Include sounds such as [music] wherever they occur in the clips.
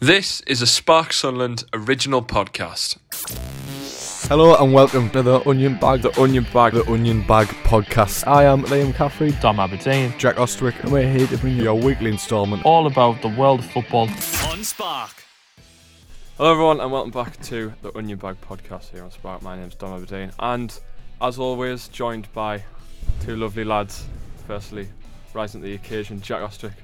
This is a Spark Sunderland original podcast. Hello and welcome to the Onion Bag, The Onion Bag. the Onion Bag podcast. I am Liam Caffry, Dom Aberdeen. Jack Austwicke, and we're here to bring you your weekly instalment. All about the world of football. on Spark. Hello, everyone, and welcome back to the Onion Bag podcast here on Spark. My name's Dom Aberdeen, and as always, joined by two lovely lads. Firstly, rising to the occasion, Jack Austwicke.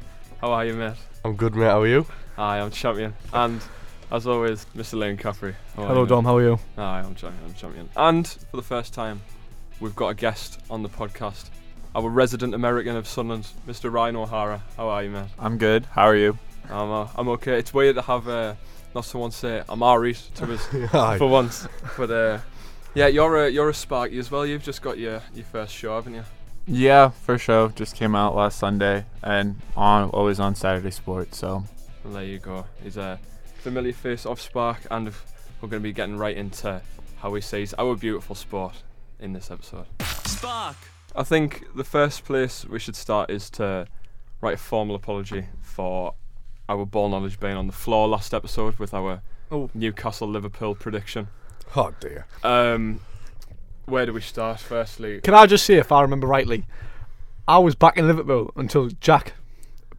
How are you, mate? I'm good, mate. How are you? Hi, I'm champion, and as always, Mr. Lane Caffry. How Hello, you, Dom. How are you? Hi, I'm champion. I'm champion, and for the first time, we've got a guest on the podcast. Our resident American of Sunderland, Mr. Ryan O'Hara. How are you, mate? I'm good. How are you? I'm, uh, I'm okay. It's weird to have uh, not someone say I'm alright to us Hi. [laughs] for once, but uh, yeah, you're a you're a Sparky as well. You've just got your your first show, haven't you? Yeah, for sure. Just came out last Sunday and on always on Saturday Sports. So Well, there you go. He's a familiar face of Spark, and we're going to be getting right into how he sees our beautiful sport in this episode. Spark. I think the first place we should start is to write a formal apology for our ball knowledge being on the floor last episode with our Oh. Newcastle Liverpool prediction. Oh dear. Um, where do we start? Firstly, Can I just say, if I remember rightly, I was back in Liverpool until Jack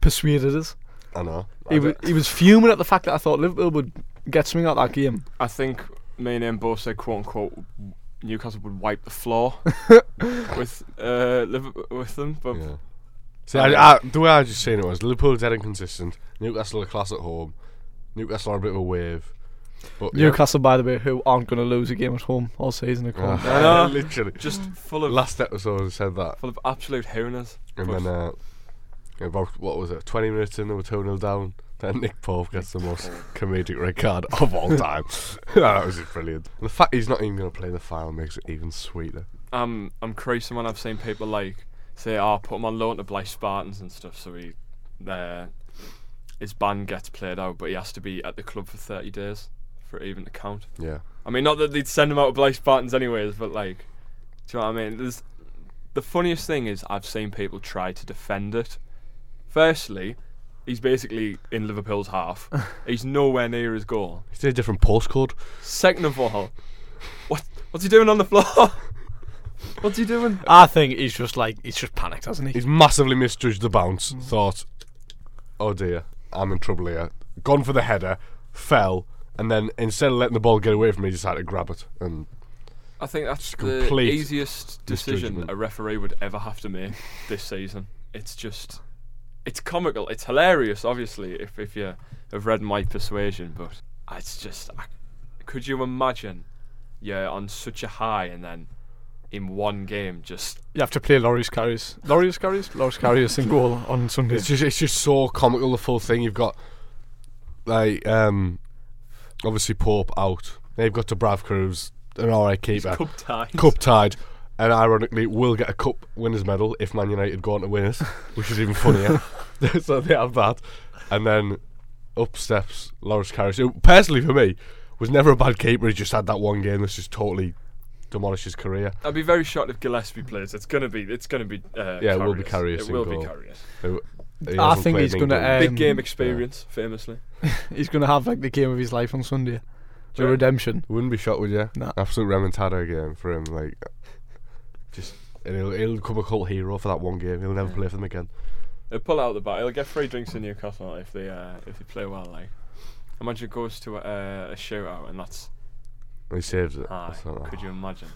persuaded us. I know. He, was, he was fuming at the fact that I thought Liverpool would get something out of that game. I think me and him both said quote unquote Newcastle would wipe the floor [laughs] with uh, Liverpool with them, but Yeah. See, I, I, the way I was just saying it was Liverpool dead inconsistent. Newcastle are class at home. Newcastle are a bit of a wave. But yeah. Newcastle, by the way, who aren't going to lose a game at home all season. Of course. [laughs] I know. [laughs] literally. just full of Last episode I said that, full of absolute hooners. and then uh, about what was it? Twenty minutes in, they were two 0 down. Then Nick Pope gets the most [laughs] comedic red card of all time. that was just brilliant. And the fact he's not even going to play the final makes it even sweeter. I'm I'm crazy when I've seen people like say, "Oh, put him on loan to Blyth Spartans and stuff," so he uh, his ban gets played out, but he has to be at the club for 30 days for it even to count. Yeah. I mean, not that they'd send him out to Blyth Spartans anyways, but like, do you know what I mean? There's the funniest thing is I've seen people try to defend it. Firstly, he's basically in Liverpool's half. [laughs] he's nowhere near his goal. He's in a different postcode. Second of all, what what's he doing on the floor? [laughs] what's he doing? I think he's just like he's just panicked, hasn't he? He's massively misjudged the bounce. Mm. Thought, oh dear, I'm in trouble here. Gone for the header, fell, and then instead of letting the ball get away from me, he decided to grab it. And I think that's the easiest decision a referee would ever have to make this season. It's just, it's comical. It's hilarious, obviously, if if you have read my persuasion, but it's just, I, could you imagine you're on such a high and then in one game just You have to play Loris Karius. Loris Karius? Loris Karius [laughs] in goal on Sunday. it's just it's just so comical the full thing. You've got like um, obviously Pope out. They've got Dubravka, an alright keeper, cup tied. cup tied. And ironically, will get a cup winners medal if Man United go on to win it, which is even funnier. [laughs] [laughs] so they have that, and then up steps Loris Karius. who personally, for me, was never a bad keeper. He just had that one game that's just totally demolished his career. I'd be very shocked if Gillespie plays. It's gonna be, it's gonna be. Uh, Yeah, it will be Karius It will goal. be. Who- he I think played he's gonna, England. Um, Big game experience, famously. [laughs] He's going to have like the game of his life on Sunday. The Sure. redemption. Wouldn't be shocked, would you? Nah. Absolute remontada game for him. Like, just and he'll, he'll become a cult hero for that one game. He'll never play for them again. He'll pull out the bat. He'll get free drinks in Newcastle if they uh, if they play well. Like, imagine it goes to a, a shootout and that's he saves it. high. That's not- Could you imagine?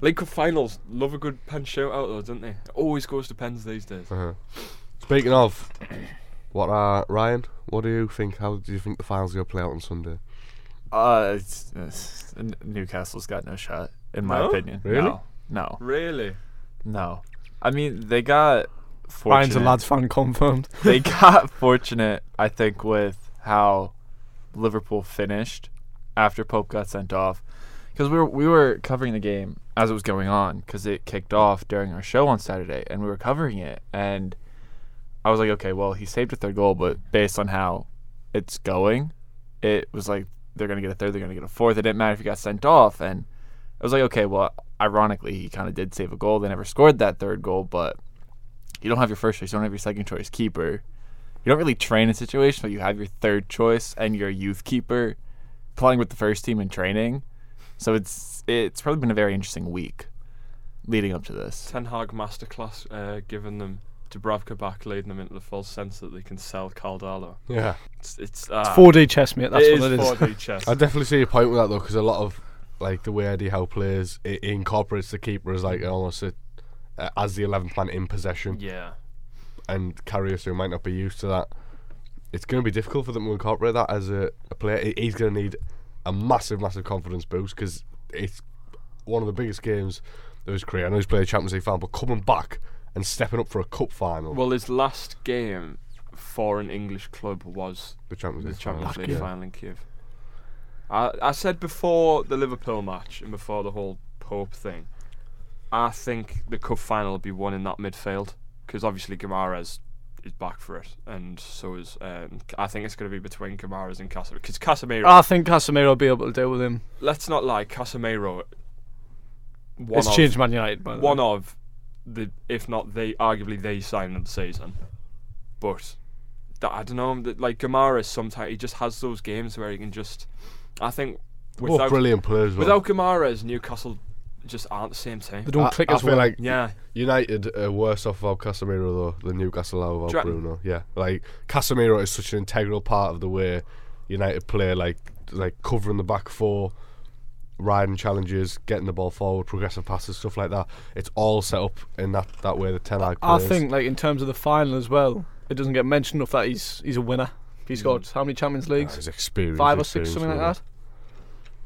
League Cup finals love a good pen shootout though, don't they? It always goes to pens these days. Uh-huh. Speaking of, what uh, Ryan? What do you think? How do you think the finals gonna play out on Sunday? uh, it's, it's, Newcastle's got no shot in my No? opinion. Really? No, no, Really? no. I mean, they got Ryan's a fortunate. lads fan confirmed. [laughs] they got fortunate, I think, with how Liverpool finished after Pope got sent off. Because we were we were covering the game as it was going on because it kicked off during our show on Saturday and we were covering it and I was like, okay, well he saved a third goal, but based on how it's going, it was like they're gonna get a third, they're gonna get a fourth. It didn't matter if he got sent off, and I was like, okay, well, ironically he kind of did save a goal. They never scored that third goal, but you don't have your first choice, you don't have your second choice keeper. you don't really train a situation, but you have your third choice and your youth keeper playing with the first team in training. So it's it's probably been a very interesting week leading up to this. Ten Hag masterclass, uh, giving them Dubravka back, leading them into the false sense that they can sell Caldalo. Yeah, It's it's, It's ah, 4D chess, mate. That's it what it is. 4D [laughs] chess. I definitely see your point with that though, because a lot of like the way Eddie Howe plays, it incorporates the keeper as like almost a, uh, as the 11th man in possession, yeah, and Karius who might not be used to that. It's going to be difficult for them to incorporate that as a, a player. He's going to need a massive, massive confidence boost because it's one of the biggest games of his career. I know he's played a Champions League final, but coming back and stepping up for a cup final, Well, his last game for an English club was the Champions the League Champions final, League final in Kiev. I I said before the Liverpool match and before the whole Pope thing, I think the cup final will be won in that midfield because obviously Guimarães is back for it, and so is um, I think it's going to be between Guimarães and Casemiro because Casemiro. I think Casemiro will be able to deal with him. let's not lie, Casemiro. One it's of, changed Man United, by the one way. of the, if not the, arguably the signing of the season. But that, I don't know, um, that, like Guimarães, sometimes he just has those games where he can just. I think Both without brilliant players. as well. without Guimarães Newcastle just aren't the same team. They don't I, click I as well. like Yeah, United are worse off without Casemiro though than Newcastle are without Do? Bruno. Yeah, like Casemiro is such an integral part of the way United play, like like covering the back four, riding challenges, getting the ball forward, progressive passes, stuff like that. It's all set up in that, that way The Ten Hag I plays. think, like in terms of the final as well, it doesn't get mentioned enough that he's he's a winner. He's got how many Champions Leagues? his experience, Five or six, experience something like that.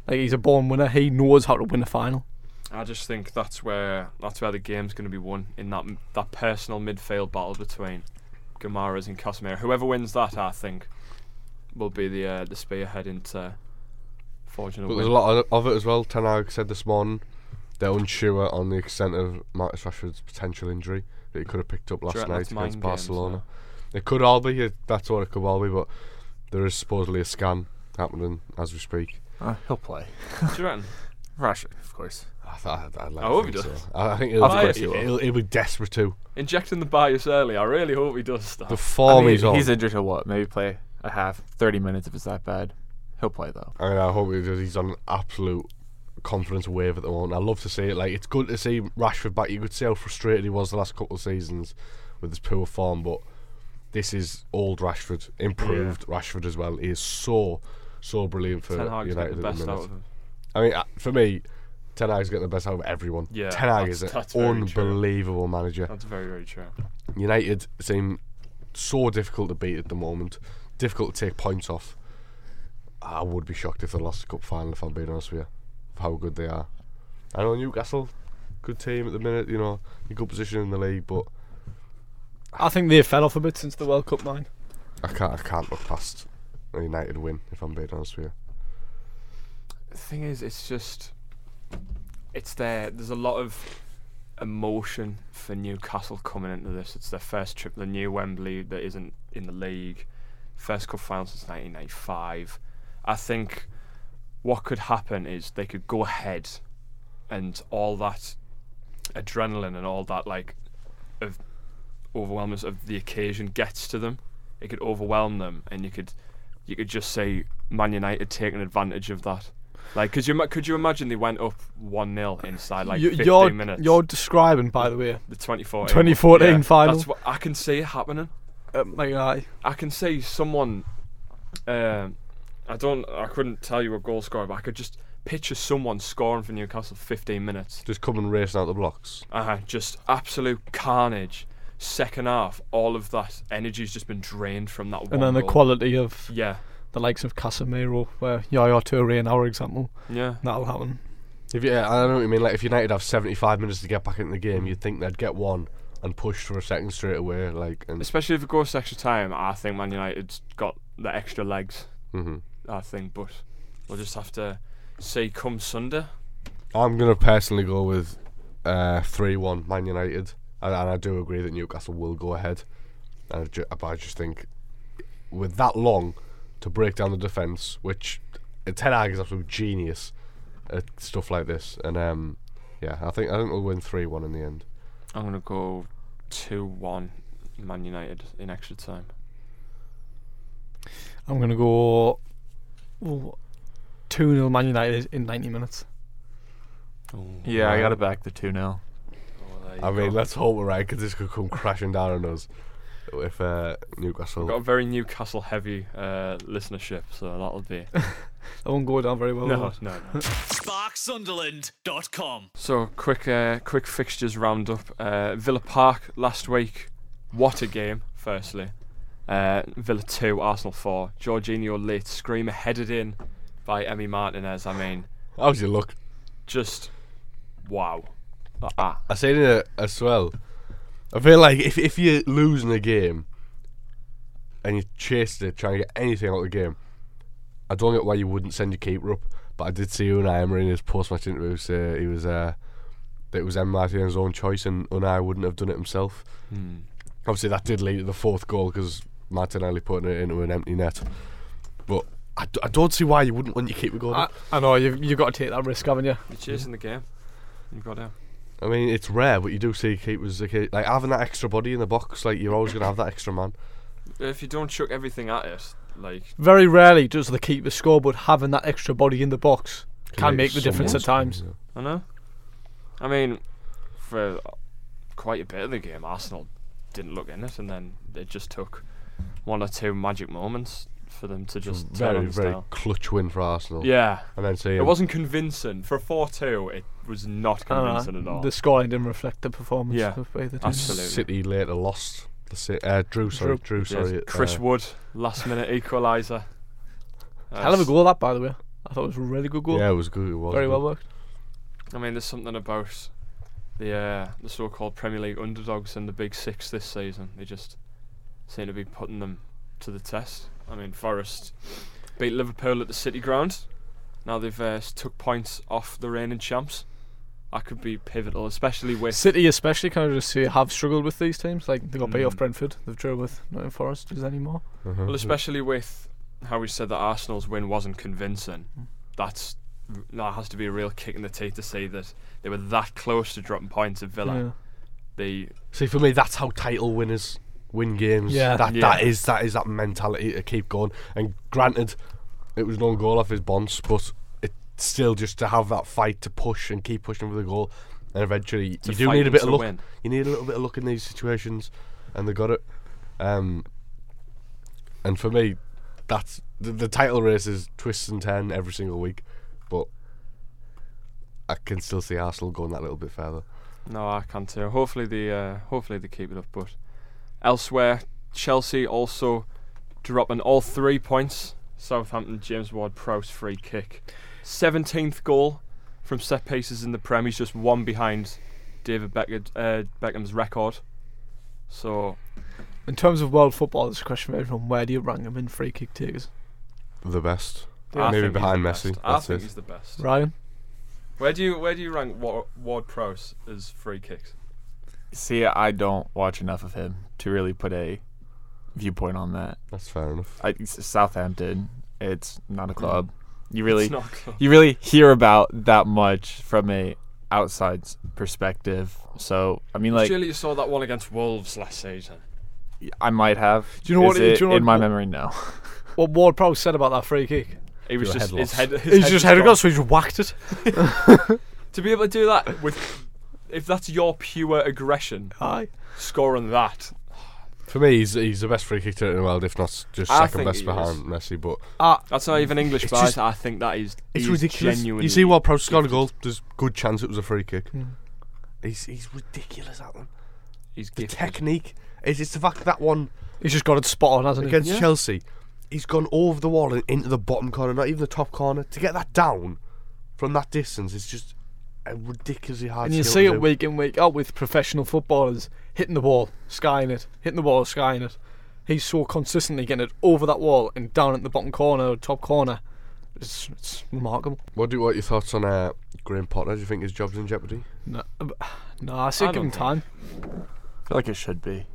Like he's a born winner. He knows how to win a final. I just think that's where that's where the game's going to be won in that that personal midfield battle between Guimarães and Casemiro. Whoever wins that, I think, will be the uh, the spearhead into forging a But there's a lot of, of it as well. Ten Hag said this morning they're unsure on the extent of Marcus Rashford's potential injury that he could have picked up last reckon night against mind games, Barcelona. It could all be. That's what it could all be. But there is supposedly a scan happening as we speak. Uh, he'll play. Do you reckon? [laughs] Rashford, of course. I, th- I'd, I'd like I to hope he think does. so. I I think he'll, Of he'll, he he'll, he'll, he'll be desperate to. Injecting the bias early. I really hope he does start. The I form mean, he's on. he's injured to what? Maybe play a half, 30 minutes if it's that bad. He'll play though. I, mean, I hope he does. He's on an absolute confidence wave at the moment. I love to see it. Like it's good to see Rashford back. You could see how frustrated he was the last couple of seasons with his poor form, but this is old Rashford, improved Rashford as well. He is so so brilliant for Ten United getting the at the best minute. out of him. I mean, uh, for me, Ten Hag's getting the best out of everyone. Yeah, Ten Hag is an that's very true. unbelievable manager. That's very very true. United seem so difficult to beat at the moment. Difficult to take points off. I would be shocked if they lost the cup final. If I'm being honest with you, of how good they are. I know Newcastle, good team at the minute. You know, in good position in the league, but I think they fell off a bit since the World Cup mine. I can't. I can't look past a United win. If I'm being honest with you. The thing is, it's just, it's there. There's a lot of emotion for Newcastle coming into this. It's their first trip to the new Wembley that isn't in the league. First cup final since 1995. I think what could happen is they could go ahead, and all that adrenaline and all that like of overwhelmness of the occasion gets to them. It could overwhelm them, and you could you could just say Man United taking advantage of that. Like, could you could you imagine they went up one 0 inside like You- 15 you're, minutes? you're describing, by the way, the 2014 2014 yeah, final. That's what I can see it happening. um, like I, I can see someone. Um, I don't. I couldn't tell you a goal scorer, but I could just picture someone scoring for Newcastle 15 minutes. Just coming racing out the blocks. Uh, huh. just absolute carnage. Second half, all of that energy's just been drained from that. and one then the goal. quality of Yeah, the likes of Casemiro, where Yaya Toure in our example, yeah. that'll happen. If you, I don't know what you mean. Like if United have 75 minutes to get back into the game, you'd think they'd get one and push for a second straight away. Like and Especially if it goes to extra time, I think Man United's got the extra legs. mhm. I think, but we'll just have to see come Sunday. I'm gonna personally go with uh, three-one Man United, and, and I do agree that Newcastle will go ahead. And I ju- but I just think with that long to break down the defence, which uh, Ten Hag is absolute genius at stuff like this, and um, yeah, I think I think we'll win three-one in the end. I'm gonna go two one Man United in extra time. I'm gonna go two 0 Man United in 90 minutes. Yeah, I got to back the 2 0. Oh, I mean, go. let's hope we're right because this could come crashing down on us if uh, Newcastle. We've got a very Newcastle heavy uh, listenership, so that'll be. [laughs] That won't go down very well. no, will no, no. SparkSunderland.com. So quick, uh, quick fixtures roundup. Uh, Villa Park last week. What a game! Firstly, uh, Villa two, Arsenal four. Jorginho late screamer headed in by Emi Martinez. I mean, How's your look? just wow. Ah, I said it as well. I feel like if if you're losing a game and you chased it, trying to get anything out of the game, I don't get why you wouldn't send your keeper up. But I did see Unai Emery in his post-match interview say he was uh, that it was Emi Martinez's own choice and Unai wouldn't have done it himself. hmm. Obviously, that did lead to the fourth goal because Martinelli putting it into an empty net. But I, d- I don't see why you wouldn't want your keeper going. I. I know you've you got to take that risk, haven't you? You're chasing the game. You've got to. I mean, it's rare, but you do see keepers like, like having that extra body in the box. Like you're always gonna have that extra man. If you don't chuck everything at it, like Very rarely does the keeper score, but having that extra body in the box can make the difference at someone's- times. I know. I mean, for quite a bit of the game, Arsenal didn't look in it, and then it just took one or two magic moments for them to just turn very on the very style. clutch win for Arsenal. Yeah, and then see it wasn't convincing for four-two. It was not Uh, convincing at all. the scoreline didn't reflect the performance Yeah, of either team. absolutely. City later lost. The Ci- uh, Drew, sorry, Drew, Yes, sorry. Chris uh, Wood, last-minute equaliser. [laughs] Hell of a goal that, by the way. I thought it was a really good goal. Yeah, it was good. It was Very good. well worked. I mean, there's something about the uh, the so-called Premier League underdogs and the Big Six this season. They just seem to be putting them to the test. I mean, Forest beat Liverpool at the City Ground. Now they've uh, took points off the reigning champs. That could be pivotal, especially with City, especially, kind of just see have struggled with these teams. Like they got beat off Mm. Brentford, they've drew with Nottingham Forest. Is there any more? Uh-huh. well, especially with how we said that Arsenal's win wasn't convincing. That's that has to be a real kick in the teeth to see that they were that close to dropping points at Villa. Yeah. They See, for me, that's how title winners win games. Yeah. that Yeah. that is that is that mentality to keep going. And granted, it was no goal off his bonds, but it's still just to have that fight to push and keep pushing for the goal. And eventually, to you do need a bit of luck. win. You need a little bit of luck in these situations, and they got it. Um, and for me, that's the, the title race is twists and turn every single week, but I can still see Arsenal going that little bit further. No, I can't too. Hopefully the uh, hopefully they keep it up. But elsewhere, Chelsea also dropping all three points. Southampton James Ward-Prowse free kick, seventeenth goal from set pieces in the Prem. He's just one behind David Beckham, uh, Beckham's record. So In terms of world football, there's a question for everyone: Where do you rank him in free kick takers? The best. I Maybe behind Messi, best. I that's think it. he's the best. Ryan, Where do you where do you rank Ward-Prowse as free kicks? See, I don't watch enough of him to really put a viewpoint on that. That's fair enough. I, Southampton, it's not a mm. club. You really, It's not close. you really hear about that much from a outside perspective. So I mean, like Surely you saw that one against Wolves last season. I might have. Do you know what Is it- it do you know in what- my memory now? [laughs] what Ward Prowse said about that free kick? He was Your just head his head. His He's head just had headed across, so he just whacked it. [laughs] To be able to do that with, if that's your pure aggression, Aye. on that, For me, he's he's the best free kick in the world, if not just I second think best he behind is. Messi. But Ah, that's not even English it's bias. just- I think that is. it's he is ridiculous. Genuinely You see Ward-Prowse got a goal. There's good chance it was a free kick. He's he's ridiculous at them. He's The gifted. technique is it's the fact that, that one he's just got it spot on, hasn't he? against Yeah. Chelsea, he's gone over the wall and into the bottom corner, not even the top corner. To get that down from that distance it's just a ridiculously hard. And you skill see to it do. week in week out with professional footballers hitting the ball, skying it, hitting the ball, skying it. He's so consistently getting it over that wall and down at the bottom corner or top corner. It's, it's remarkable. What do what are your thoughts on uh, Graham Potter? Do you think his job's in jeopardy? No, no I say I give him time. I feel like it should be.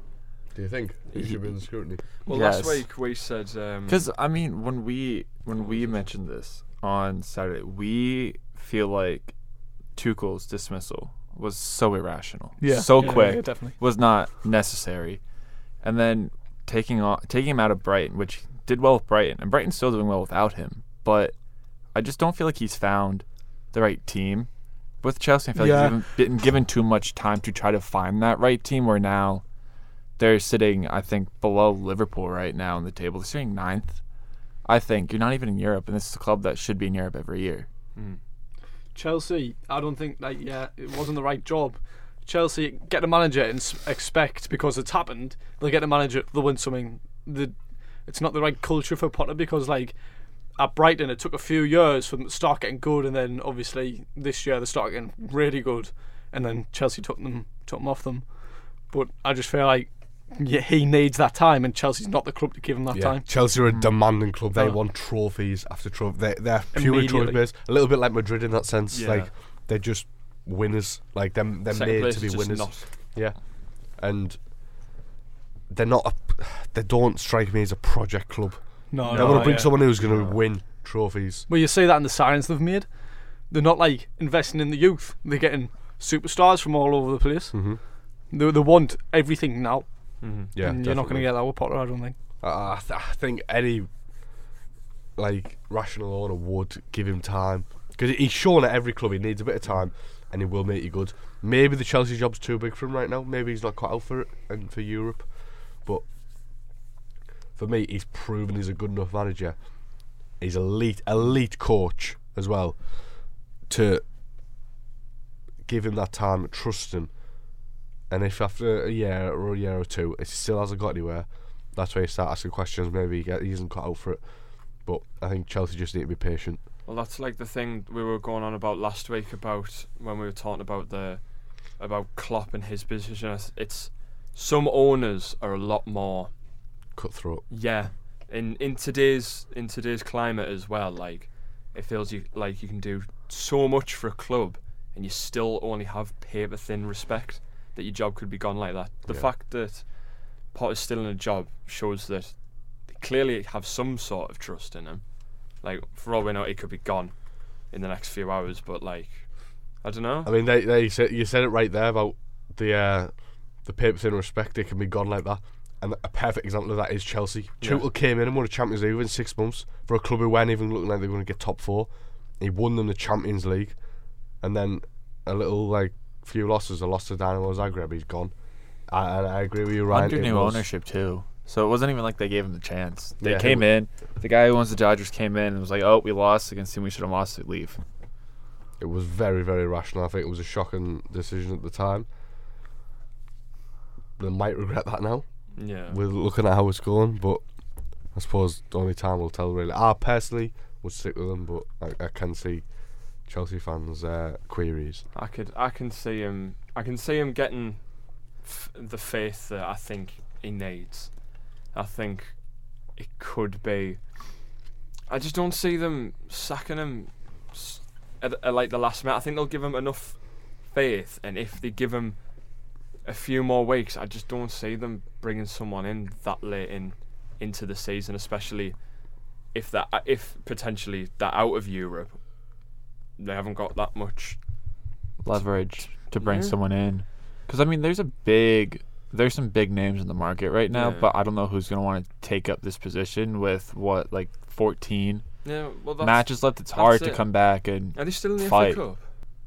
Do you think he should be in scrutiny? Well, Yes. last week we said um, Because I mean, when we when we mentioned this on Saturday, we feel like Tuchel's dismissal was so irrational, Yeah, so yeah, quick, yeah, definitely. was not necessary, and then taking on taking him out of Brighton, which did well with Brighton, and Brighton's still doing well without him. But I just don't feel like he's found the right team with Chelsea. I feel Yeah. like he's given, been given too much time to try to find that right team. Where now they're sitting, I think, below Liverpool right now in the table. They're sitting ninth. I think you're not even in Europe, and this is a club that should be in Europe every year. Mm. Chelsea, I don't think like yeah, it wasn't the right job. Chelsea get a manager and expect because it's happened, they'll get a manager, they'll win something. The it's not the right culture for Potter because like at Brighton it took a few years for them to start getting good, and then obviously this year they start getting really good, and then Chelsea took them took them off them. But I just feel like yeah, he needs that time, and Chelsea's not the club to give him that Yeah, time. Chelsea are a demanding club. They Oh. want trophies after trophy. They, they're pure trophy Immediately. A little bit like Madrid in that sense. Yeah. Like they're just winners. Like them, they're Second made to be winners. not. Yeah, and they're not. A, they don't strike me as a project club. No, they no, want to bring yeah. someone who's going to win trophies. Well, you see that in the signings they've made. They're not like investing in the youth. They're getting superstars from all over the place. Mm-hmm. They, they want everything now. Mm-hmm. Yeah, and you're not going to get that with Potter, I don't think. Uh, I, th- I think any like rational owner would give him time because he's shown at every club he needs a bit of time and he will make you good. Maybe the Chelsea job's too big for him right now. Maybe he's not cut out for it and for Europe. But for me, he's proven he's a good enough manager. He's elite, elite coach as well. To give him that time, trust him, and if after a year or a year or two, it still hasn't got anywhere, that's where you start asking questions. Maybe he, get, he isn't cut out for it. But I think Chelsea just need to be patient. Well, that's like the thing we were going on about last week about when we were talking about the about Klopp and his position. It's- It's some owners are a lot more Cutthroat. yeah in in today's in today's climate as well. Like it feels you like you can do so much for a club and you still only have paper thin respect that your job could be gone like that. The Yeah. fact that Potter's still in a job shows that they clearly have some sort of trust in him. Like for all we know, he could be gone in the next few hours. But like, I don't know. I mean, they, they said you said it right there about the uh, the paper thin respect. They can be gone like that. And a perfect example of that is Chelsea. Yeah. Tuchel came in and won a Champions League within six months for a club who weren't even looking like they were going to get top four. He won them the Champions League, and then a little like few losses. A loss to Dynamo Zagreb. He's gone. I, and I agree with you, Ryan. Under it new was- ownership too. So it wasn't even like they gave him the chance. They Yeah, came it- in. The guy who owns the Dodgers came in and was like, "Oh, we lost against him. We should have lost it. Leave." It was very, very rational. I think it was a shocking decision at the time. They might regret that now. Yeah. We're looking at how it's going, but I suppose the only time will tell. Really, I personally would stick with them, but I, I can see Chelsea fans' uh, queries. I could, I can see him. I can see him getting f- the faith that I think he needs. I think it could be. I just don't see them sacking him at, at like the last minute. I think they'll give him enough faith, and if they give him a few more weeks, I just don't see them bringing someone in that late in into the season, especially if that if potentially that out of Europe. They haven't got that much leverage to bring Yeah. someone in. Because I mean, there's a big, there's some big names in the market right now, Yeah. but I don't know who's gonna want to take up this position with what like 14 Yeah, well, that's, matches left. It's hard that's to come back and Are they still in the fight. FA Cup?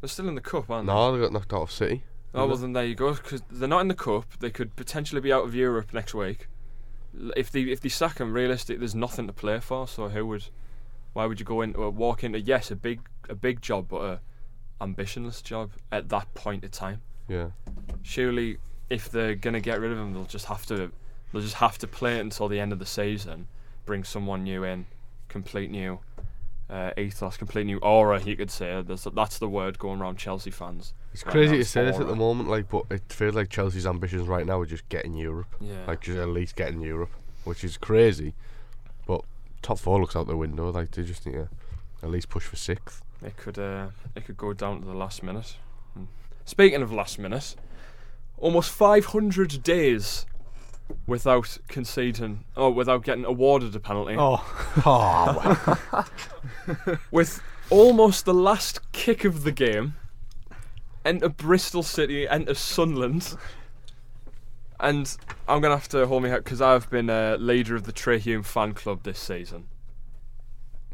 They're still in the cup, aren't they? No, they got knocked out of City. Oh well, then there you go. Because they're not in the cup, they could potentially be out of Europe next week. If they if they sack them, realistic, there's nothing to play for. So who would? Why would you go into a walk into yes a big a big job, but a ambitionless job at that point in time? Yeah, Surely, if they're gonna get rid of him, they'll just have to they'll just have to play it until the end of the season. Bring someone new in, complete new uh, ethos, complete new aura. You could say that's that's the word going around Chelsea fans. it's Right crazy now to say this at the moment, like, but it feels like Chelsea's ambitions right now are just getting Europe, Yeah. like just at least getting Europe, which is crazy. But top four looks out the window. Like they just need to at least push for sixth. It could uh, it could go down to the last minute. Mm. Speaking of last minute, almost 500 days without conceding, or without getting awarded a penalty, Oh, Oh, [laughs] with almost the last kick of the game. Enter Bristol City, enter Sunderland. And I'm gonna have to hold me head because I've been a leader of the Trai Hume fan club this season.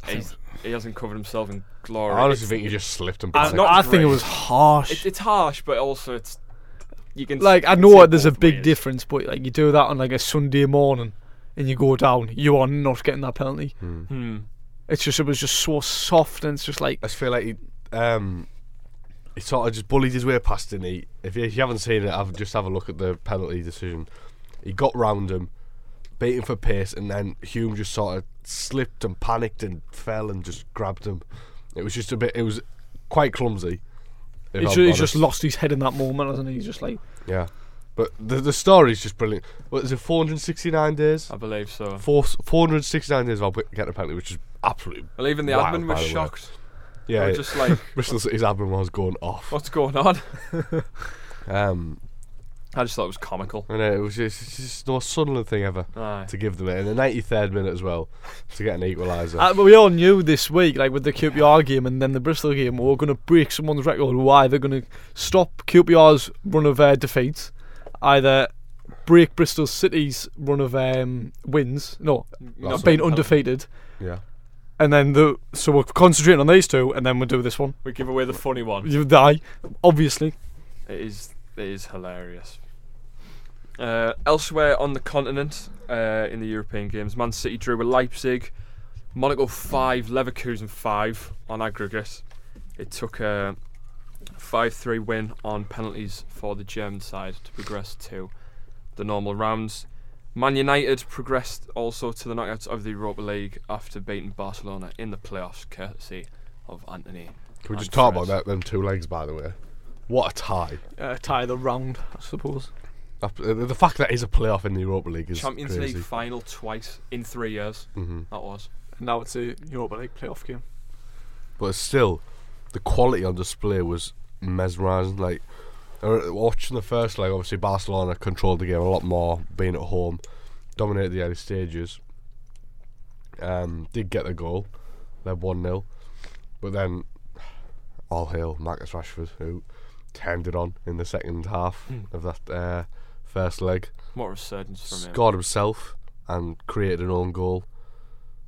He's, he hasn't covered himself in glory. I honestly think you just slipped and I, not I think it was harsh. It, it's harsh, but also it's you can like I know see what it there's a big ways. difference, but like you do that on like a Sunday morning and you go down, you are not getting that penalty. Hmm. Hmm. It's just it was just so soft and it's just like I just feel like he, um, he sort of just bullied his way past it. He, if you, if you haven't seen it, have, just have a look at the penalty decision. He got round him, beating for pace, and then Hume just sort of slipped and panicked and fell and just grabbed him. It was just a bit. It was quite clumsy. if he's, I'm he's just lost his head in that moment, hasn't he? He's just like Yeah, but the the story's just brilliant. What is it? 469 days. I believe so. Four, 469 days without getting a penalty, which is absolutely Well, even the Wild, admin was the shocked. They yeah. were just like, Bristol City's admin was going off. what's going on? [laughs] Um, I just thought it was comical. And it was just, it's just the most Sunderland thing ever Aye. to give them it in the 93rd minute as well to get an equaliser. Uh, but we all knew this week, like with the QPR game and then the Bristol game, we were going to break someone's record. Why? They're going to stop QPR's run of uh, defeats, either break Bristol City's run of um, wins, no, That's being undefeated, yeah. And then the so we're concentrating on these two, and then we'll do this one. We give away the funny one. You die, obviously. It is it is hilarious. Uh, elsewhere on the continent, uh, in the European games, Man City drew with Leipzig, Monaco five, Leverkusen five on aggregate. It took a five-three win on penalties for the German side to progress to the normal rounds. Man United progressed also to the knockouts of the Europa League after beating Barcelona in the playoffs, courtesy of Antony. Can we just and talk about that? Them two legs, by the way. What a tie! Uh, tie the round, I suppose. That- uh, The fact that is a playoff in the Europa League is Champions crazy. League final twice in three years. hmm That was. And now it's a Europa League playoff game. But still, the quality on display was mesmerising. Like watching the first leg, obviously Barcelona controlled the game a lot more, being at home, dominated the early stages. Um, did get the goal, led one 0 but then all hail Marcus Rashford who turned it on in the second half Hmm. of that uh, first leg. What a resurgence from him. Scored himself and created an own goal.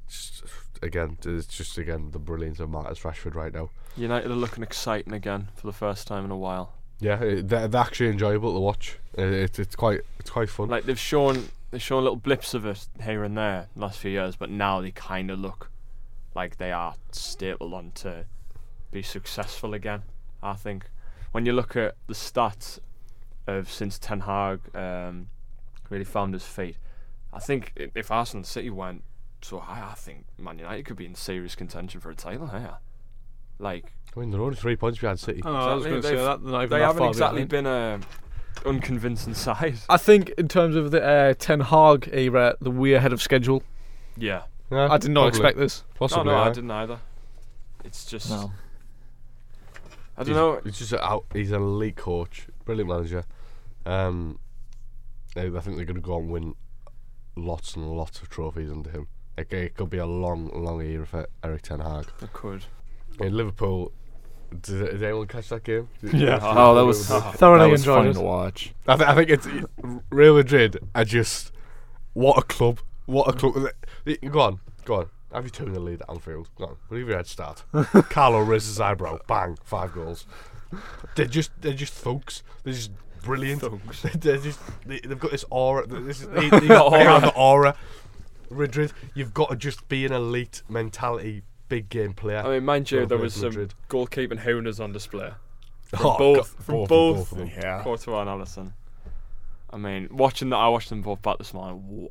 Just, again, it's just again the brilliance of Marcus Rashford right now. United are looking exciting again for the first time in a while. Yeah, they're, they're actually enjoyable to watch. It, it, it's quite it's quite fun. Like they've shown they've shown little blips of it here and there the last few years, but now they kind of look like they are stable on to be successful again. I think when you look at the stats of since Ten Hag um, really found his feet, I think if Arsenal City went so high, I think Man United could be in serious contention for a title here. Like I mean, they're only three points behind City. Oh, I was going to say they've- that. They're not even they that haven't far exactly behind. been a unconvincing side. I think in terms of the uh, Ten Hag era, the way ahead of schedule. Yeah. Yeah, I did not probably. expect this. Possibly, no, no, I yeah. didn't either. It's just No. I don't he's, know. He's just a, out. He's an elite coach, brilliant manager. Um, I I think they're going to go and win lots and lots of trophies under him. It, c- it could be a long, long era for Erik Ten Hag. I could. In Liverpool, did, did anyone catch that game? Did- [laughs] Yeah. Oh, that was. Thoroughly that was enjoyed funny it. to watch. I, th- I think it's Real Madrid I just what a club. What a club. Mm. Go on, go on. Have you two in the lead at Anfield? Go on. We'll give you a head start. [laughs] Carlo raises his eyebrow. Bang. Five goals. They're just they're just thugs. They're just brilliant. Thugs. [laughs] they're just they, they've got this aura. This is, they, they got they have the aura. Madrid, you've got to just be an elite mentality, big game player. I mean, mind you, there was for some Madrid. goalkeeping hooners on display from Oh, both, God, from both- both, both. Yeah. Courtois and Alisson. I mean, watching that, I watched them both back this morning. wha-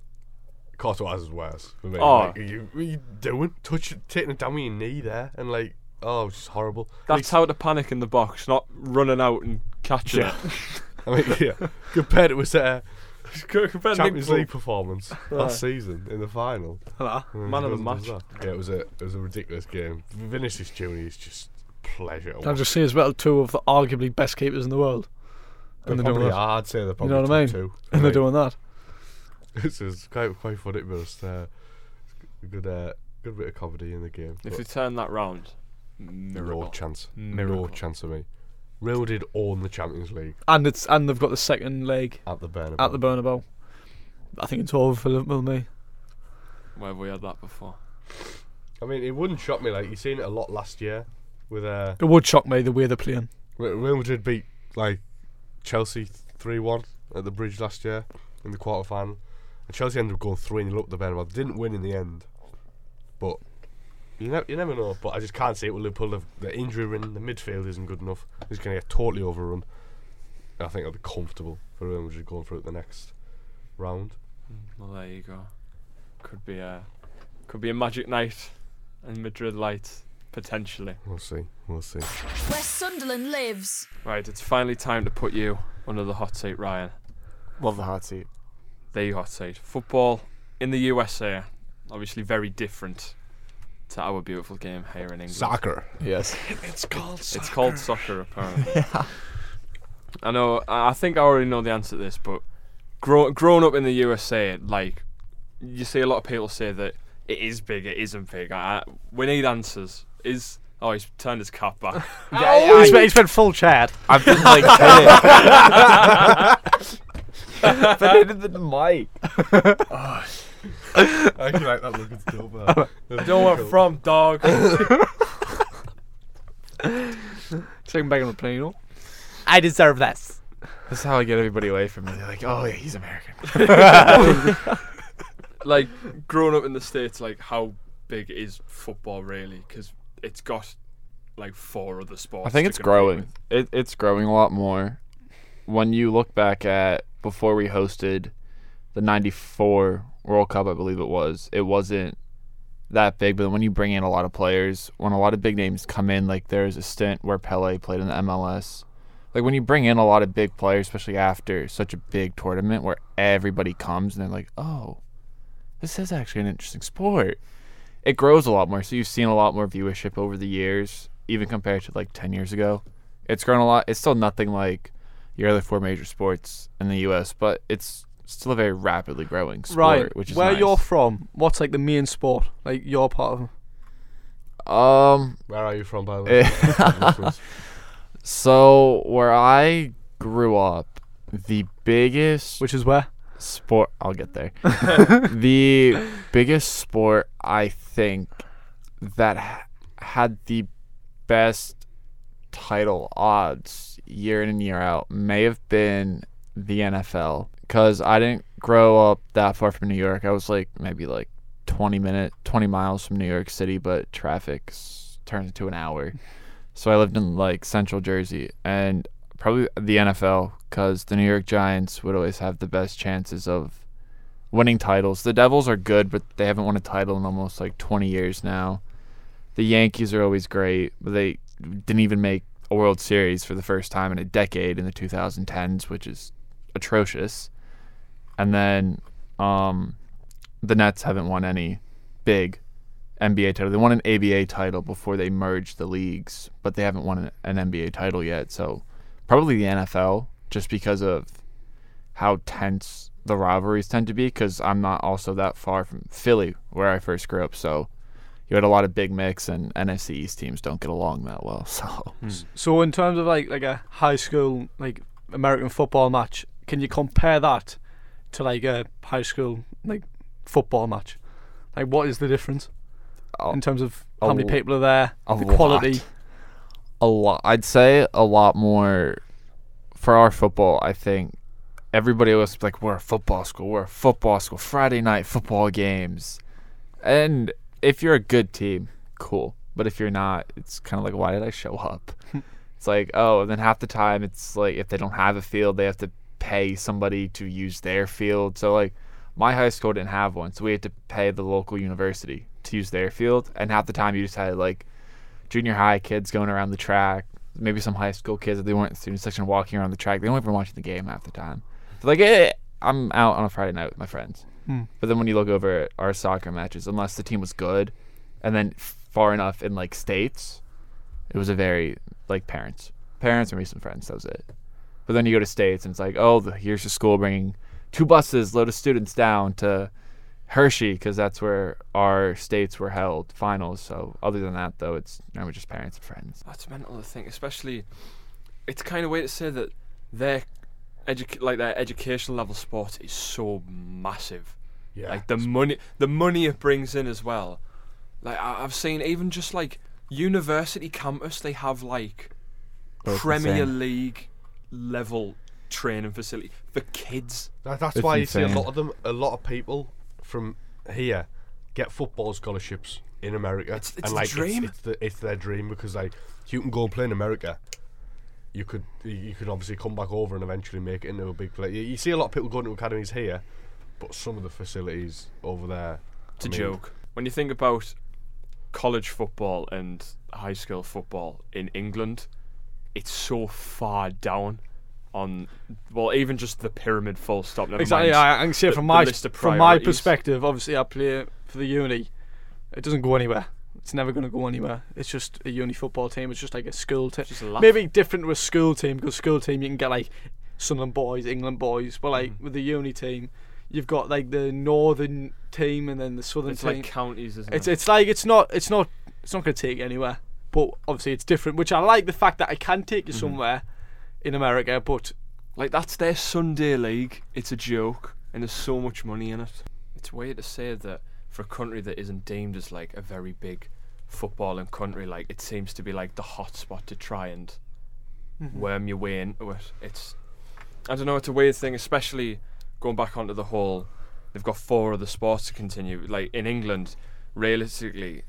Courtois is worse for me. Oh. Like, you, what are you doing? Touch, taking it down with your knee there, and like, oh, it's just horrible. That's how to panic in the box, not running out and catching Yeah. [laughs] I mean, yeah. Compared to his uh, it. Compared to [laughs] Champions Nick League performance last season in the final, Hello. Man of the goes and does match. Yeah, it was a it was a ridiculous game. Vinicius Junior is just pleasure. Can I watch. just say as well, two of the arguably best keepers in the world. They're And they're doing probably, that. I'd say they're probably you know what I mean? two. And they're doing that. [laughs] This is quite quite funny, but it's uh, good uh, good bit of comedy in the game. If but they turn that round, no miracle. chance, Miracle. no chance of me. Real Madrid own the Champions League and it's and they've got the second leg at the Bernabeu. at the Bernabeu. I think it's over for Liverpool, me. Where have we had that before? I mean, it wouldn't shock me. Like you've seen it a lot last year with uh, It would shock me the way they're playing. Re- Real Madrid beat like Chelsea three one at the Bridge last year in the quarter final, and Chelsea ended up going three 0 up the Bernabeu. They didn't win in the end, but you never you never know. But I just can't see it with Liverpool. The, the injury ring, the midfield isn't good enough. He's going to get totally overrun. I think it'll be comfortable for Real Madrid going through it the next round. Mm, well, there you go. Could be a could be a magic night in Madrid lights potentially. We'll see. We'll see. Where Sunderland lives. Right, it's finally time to put you under the hot seat, Ryan. Love the hot seat. The hot seat. Football in the USA, obviously very different to our beautiful game here in England. Soccer. Yes. [laughs] It's called It's called soccer, apparently. [laughs] yeah. I know. I I think I already know the answer to this, but grow, growing up in the USA, like you see a lot of people say that it is big, it isn't big. I, I- we need answers. Is oh, he's turned his cap back. [laughs] Oh, he's, been, he's been full chat. I've been like I've been hitting the mic. Oh, I actually like that look. It's dope. man. That's Don't want from dog. [laughs] Second back on the plane, you know. I deserve this. That's how I get everybody away from me. They're like, "Oh yeah, he's American." [laughs] like growing up in the states, like how big is football really? Because it's got like four other sports. I think to it's compete growing. with. It, it's growing a lot more. When you look back at before we hosted the '94 World Cup, I believe it was, it wasn't that big. But when you bring in a lot of players, when a lot of big names come in, like there's a stint where Pele played in the MLS. Like when you bring in a lot of big players, especially after such a big tournament where everybody comes and they're like, "Oh, this is actually an interesting sport." It grows a lot more. So you've seen a lot more viewership over the years, even compared to like 10 years ago. It's grown a lot. It's still nothing like your other four major sports in the U.S., but it's still a very rapidly growing sport, Right. which is Where nice. you're from, what's like the main sport? Like your part of Um, Where are you from, by the way? [laughs] so where I grew up, the biggest which is where? sport I'll get there. [laughs] the biggest sport I think that ha- had the best title odds year in and year out may have been the NFL cuz I didn't grow up that far from New York. I was like maybe like 20 minute 20 miles from New York City, but traffic turns into an hour. [laughs] So I lived in like central Jersey and probably the NFL because the New York Giants would always have the best chances of winning titles. The Devils are good, but they haven't won a title in almost like 20 years now. The Yankees are always great, but they didn't even make a World Series for the first time in a decade in the 2010s, which is atrocious. And then um, the Nets haven't won any big NBA title. They won an ABA title before they merged the leagues, but they haven't won an, an NBA title yet. So probably the NFL, just because of how tense the rivalries tend to be. Because I'm not also that far from Philly, where I first grew up. So you had a lot of big mix, and NFC East teams don't get along that well. [laughs] So So in terms of like like a high school like American football match, can you compare that to like a high school like football match? Like what is the difference a, in terms of a how many people are there, a the quality? lot. a lot. I'd say a lot more for our football. I think everybody was like, "We're a football school. We're a football school. Friday night football games." And if you're a good team, cool. But if you're not, it's kind of like, why did I show up? [laughs] it's like, oh, and then half the time it's like if they don't have a field, they have to pay somebody to use their field. So like my high school didn't have one, so we had to pay the local university to use their field. And half the time you just had like junior high kids going around the track, maybe some high school kids that they weren't in the student section walking around the track. They weren't even watching the game half the time. They're like, eh, I'm out on a Friday night with my friends. Hmm. But then when you look over at our soccer matches, unless the team was good, and then far enough in like states, it was a very like parents, parents and maybe some friends. That was it. But then you go to states and it's like, oh, the, here's the school bringing two buses load of students down to Hershey because that's where our states were held finals. So other than that, though, it's normally just parents and friends. That's mental to think, especially it's kind of weird to say that their edu- like their educational level sport is so massive. Yeah. Like the money, the money it brings in as well. Like I- I've seen even just like university campus, they have like Premier. League level training facility for kids. That, that's It's why you see a lot of them. A lot of people from here get football scholarships in America, It's- it's and the like dream. It's, the, it's their dream because like you can go and play in America. You could you could obviously come back over and eventually make it into a big play. You, you see a lot of people going to academies here, but some of the facilities over there. It's a I mean, joke. When you think about college football and high school football in England, it's so far down on well, even just the pyramid full stop. Never Exactly. mind. I, I can say the- from my from my perspective, obviously I play for the uni. It doesn't go anywhere. It's never going to go anywhere. It's just a uni football team. It's just like a school team. Just a laugh. Maybe different to a school team because school team you can get like Sunderland boys, England boys, but like Mm-hmm. with the uni team, you've got like the northern team and then the southern It's team. like counties, isn't It's it? it's like it's not it's not it's not going to take anywhere. But obviously it's different, which I like the fact that I can take Mm-hmm. you somewhere in America. But Like that's their Sunday league. It's a joke, and there's so much money in it. It's weird to say that for a country that isn't deemed as like a very big footballing country, like it seems to be like the hot spot to try and worm your way into it. It's I don't know. It's a weird thing, especially going back onto the whole. They've got four other sports to continue. Like in England, realistically,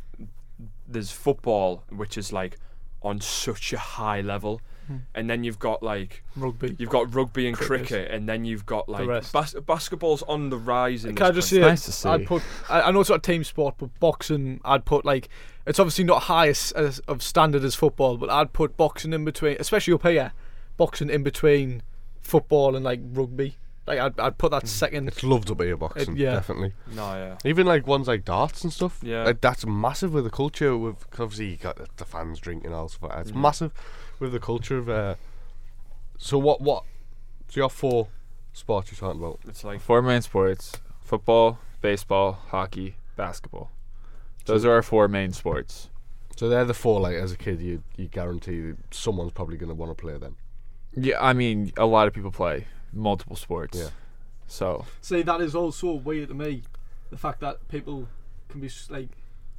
there's football, which is like on such a high level, hmm. and then you've got like rugby. You've got rugby and Cricket. cricket, and then you've got like bas- basketball's on the rise. In Can I just say, nice to see. I'd put. I, I know it's not a team sport, but boxing, I'd put like. It's obviously not highest as, of standard as football, but I'd put boxing in between, especially up here, boxing in between football and like rugby. Like I'd, I'd put that second. It's loved up here boxing, yeah. definitely. No, yeah. Even like ones like darts and stuff. Yeah. like, that's massive with the culture. With 'cause obviously you got the, the fans drinking and all stuff. Like that. It's Mm. massive with the culture of. Uh, so what? What? So you have four sports you're talking about. It's like Four main sports: football, baseball, hockey, basketball. Those are our four main sports. So they're the four. Like as a kid, you you guarantee that someone's probably going to want to play them. Yeah, I mean, a lot of people play multiple sports. Yeah. So See, that is also weird to me. The fact that people can be like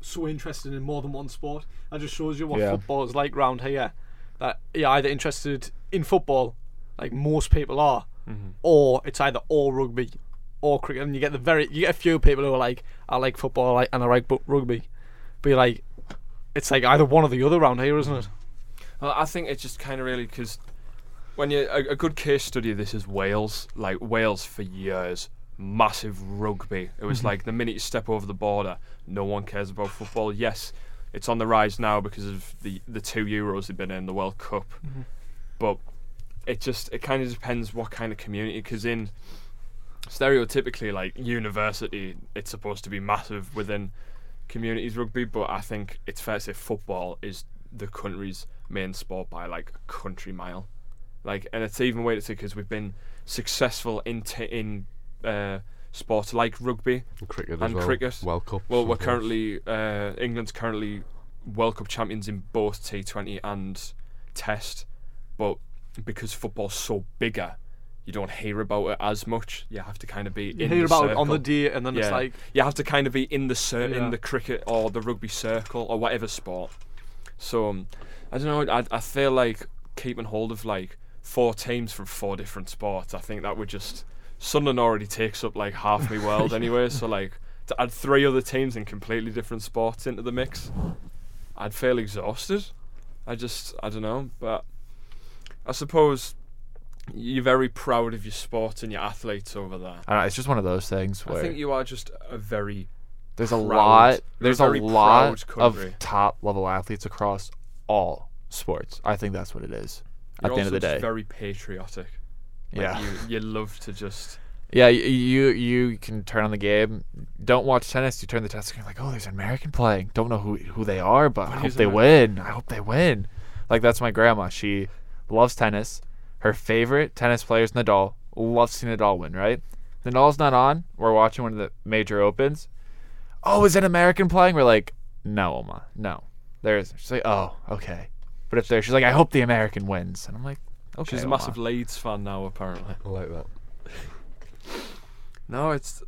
so interested in more than one sport. That just shows you what Yeah. football is like round here. That you're either interested in football, like most people are, Mm-hmm. or it's either all rugby or cricket. And you get the very you get a few people who are like, I like football like, and I like rugby. But you're like, it's like either one or the other round here, isn't it? Well, I think it's just kind of really because when you a, a good case study of this is Wales. Like Wales for years, massive rugby. It was mm-hmm. like the minute you step over the border, no one cares about football. Yes, it's on the rise now because of the the two Euros they've been in the World Cup, mm-hmm. but it just it kind of depends what kind of community. Because in stereotypically, like university, it's supposed to be massive within communities rugby, but I think it's fair to say football is the country's main sport by like a country mile. Like, and it's even weird to because we've been successful in t- in uh, sports like rugby. And cricket as And well. cricket. World Cup. Well, we're currently uh, England's currently World Cup champions in both T20 and Test, but because football's so bigger, you don't hear about it as much. You have to kind of be You in hear the about it on the day, and then it's like, you have to kind of be in the cir- Yeah. in the cricket or the rugby circle or whatever sport. So um, I don't know. I I feel like keeping hold of like four teams from four different sports. I think that would just Sunderland already takes up like half my world [laughs] anyway. So like to add three other teams in completely different sports into the mix, I'd feel exhausted. I just I don't know, but I suppose you're very proud of your sport and your athletes over there. I know, it's just one of those things I think you are just a very there's a proud- lot you're a there's a lot of top level athletes across all sports. I think that's what it is. You're at the end of the day. very patriotic. Like, yeah. you you love to just Yeah, you you can turn on the game. Don't watch tennis. You turn the tennis screen like, oh, there's an American playing. Don't know who who they are, but I hope they American. win. I hope they win. Like that's my grandma. She loves tennis. Her favorite tennis player is Nadal. Loves seeing Nadal win. Right? Nadal's not on. We're watching one of the major opens. Oh, is an American playing? We're like, no, Oma, no. There's. She's like, oh, okay. But But if they're, she's like, I hope the American wins, and I'm like, okay. She's a well, massive uh, Leeds fan now, apparently. I like that. No, it's.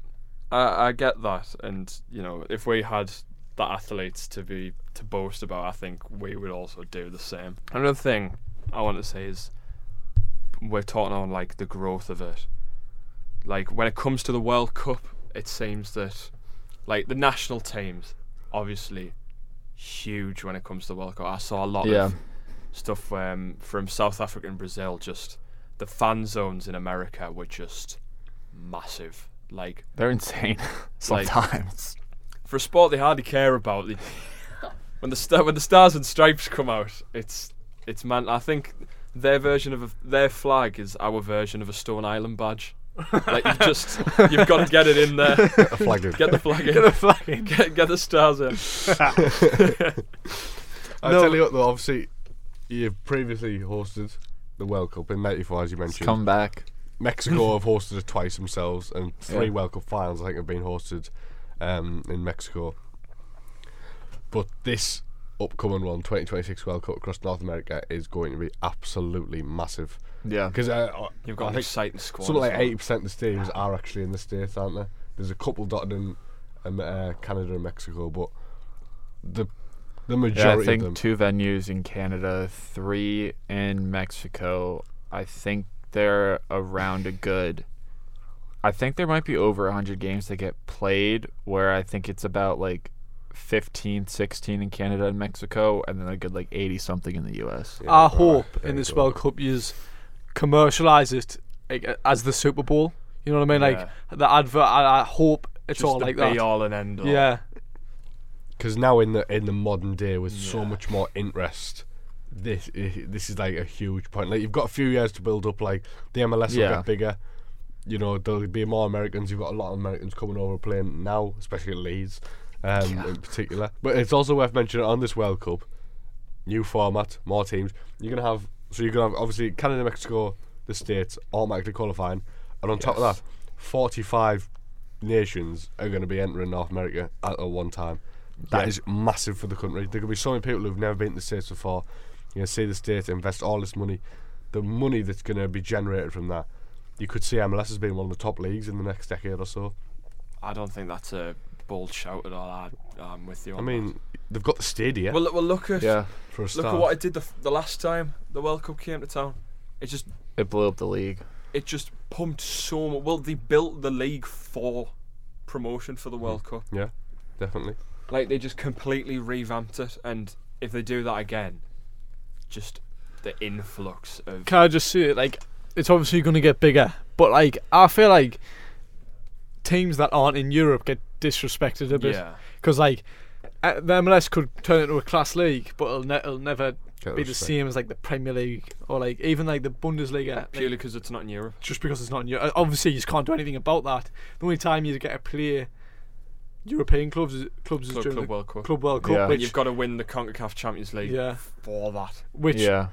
I, I get that, and you know, if we had the athletes to be to boast about, I think we would also do the same. Another thing I want to say is we're talking on like the growth of it. Like when it comes to the World Cup, it seems that like the national teams, obviously, huge when it comes to the World Cup. I saw a lot Yeah. of stuff um, from South Africa and Brazil. Just the fan zones in America were just massive. Like They're insane [laughs] Like- sometimes. for a sport they hardly care about. They, when the star, when the stars and stripes come out, it's it's man. I think their version of a, their flag is our version of a Stone Island badge. like you just you've got to get it in there. [laughs] A flag in. Get the flag in. Get the flag in. Get, get the stars in. [laughs] I No. tell you what, though, obviously, you've previously hosted the World Cup in '94, as you It's mentioned. come back. Mexico [laughs] have hosted it twice themselves, and three Yeah. World Cup finals I think have been hosted um, in Mexico. But this upcoming one, 2026 World Cup across North America, is going to be absolutely massive. Yeah. Because uh, You've I got an think exciting squad. something like eighty percent of the stadiums are actually in the states, aren't there? There's a couple dotted in um, uh, Canada and Mexico, but the the Yeah, I think of them. two venues in Canada, three in Mexico. I think they're around a good. I think there might be over 100 games that get played where I think it's about like 15, 16 in Canada and Mexico, and then a good like 80 something in the US. Yeah, I hope in this go. World Cup you commercialise it like, as the Super Bowl. You know what I mean? Like the advert. I, I hope it's Just all the like be that. all and end all. Yeah, because now in the in the modern day with so much more interest this this is like a huge point. Like you've got a few years to build up like the MLS will Yeah. get bigger. You know there'll be more Americans. You've got a lot of Americans coming over playing now especially at Leeds um, in particular. But it's also worth mentioning on this World Cup new format more teams. You're gonna have so you're gonna have obviously Canada Mexico the States automatically qualifying. And on top of that 45 nations are going to be entering North America at, at one time That Yeah. is massive for the country. There could be so many people who've never been to the States before. You know, see the state invest all this money. The money that's going to be generated from that, you could see MLS as being one of the top leagues in the next decade or so. I don't think that's a bold shout at all. I, I'm with you. I On mean, they've got the stadium. that. well, well, look at Yeah, for a look start. at what it did the, the last time the World Cup came to town. It just it blew up the league. it just pumped so much. Well, they built the league for promotion for the World mm. Cup. yeah, definitely. Like they just completely revamped it, and if they do that again, just the influx of can I just see it? Like, it's obviously going to get bigger, but like, I feel like teams that aren't in Europe get disrespected a bit yeah. because like uh, the MLS could turn into a class league, but it'll, ne- it'll never Get be the respect. same as like the Premier League or like even like the Bundesliga. like, Purely because it's not in Europe. just because it's not in Europe. Obviously, you just can't do anything about that. The only time you get a play European clubs clubs Club, during Club the World Cup. Club World Cup, Yeah. And which you've got to win the Concacaf Champions League yeah, for that. which yeah,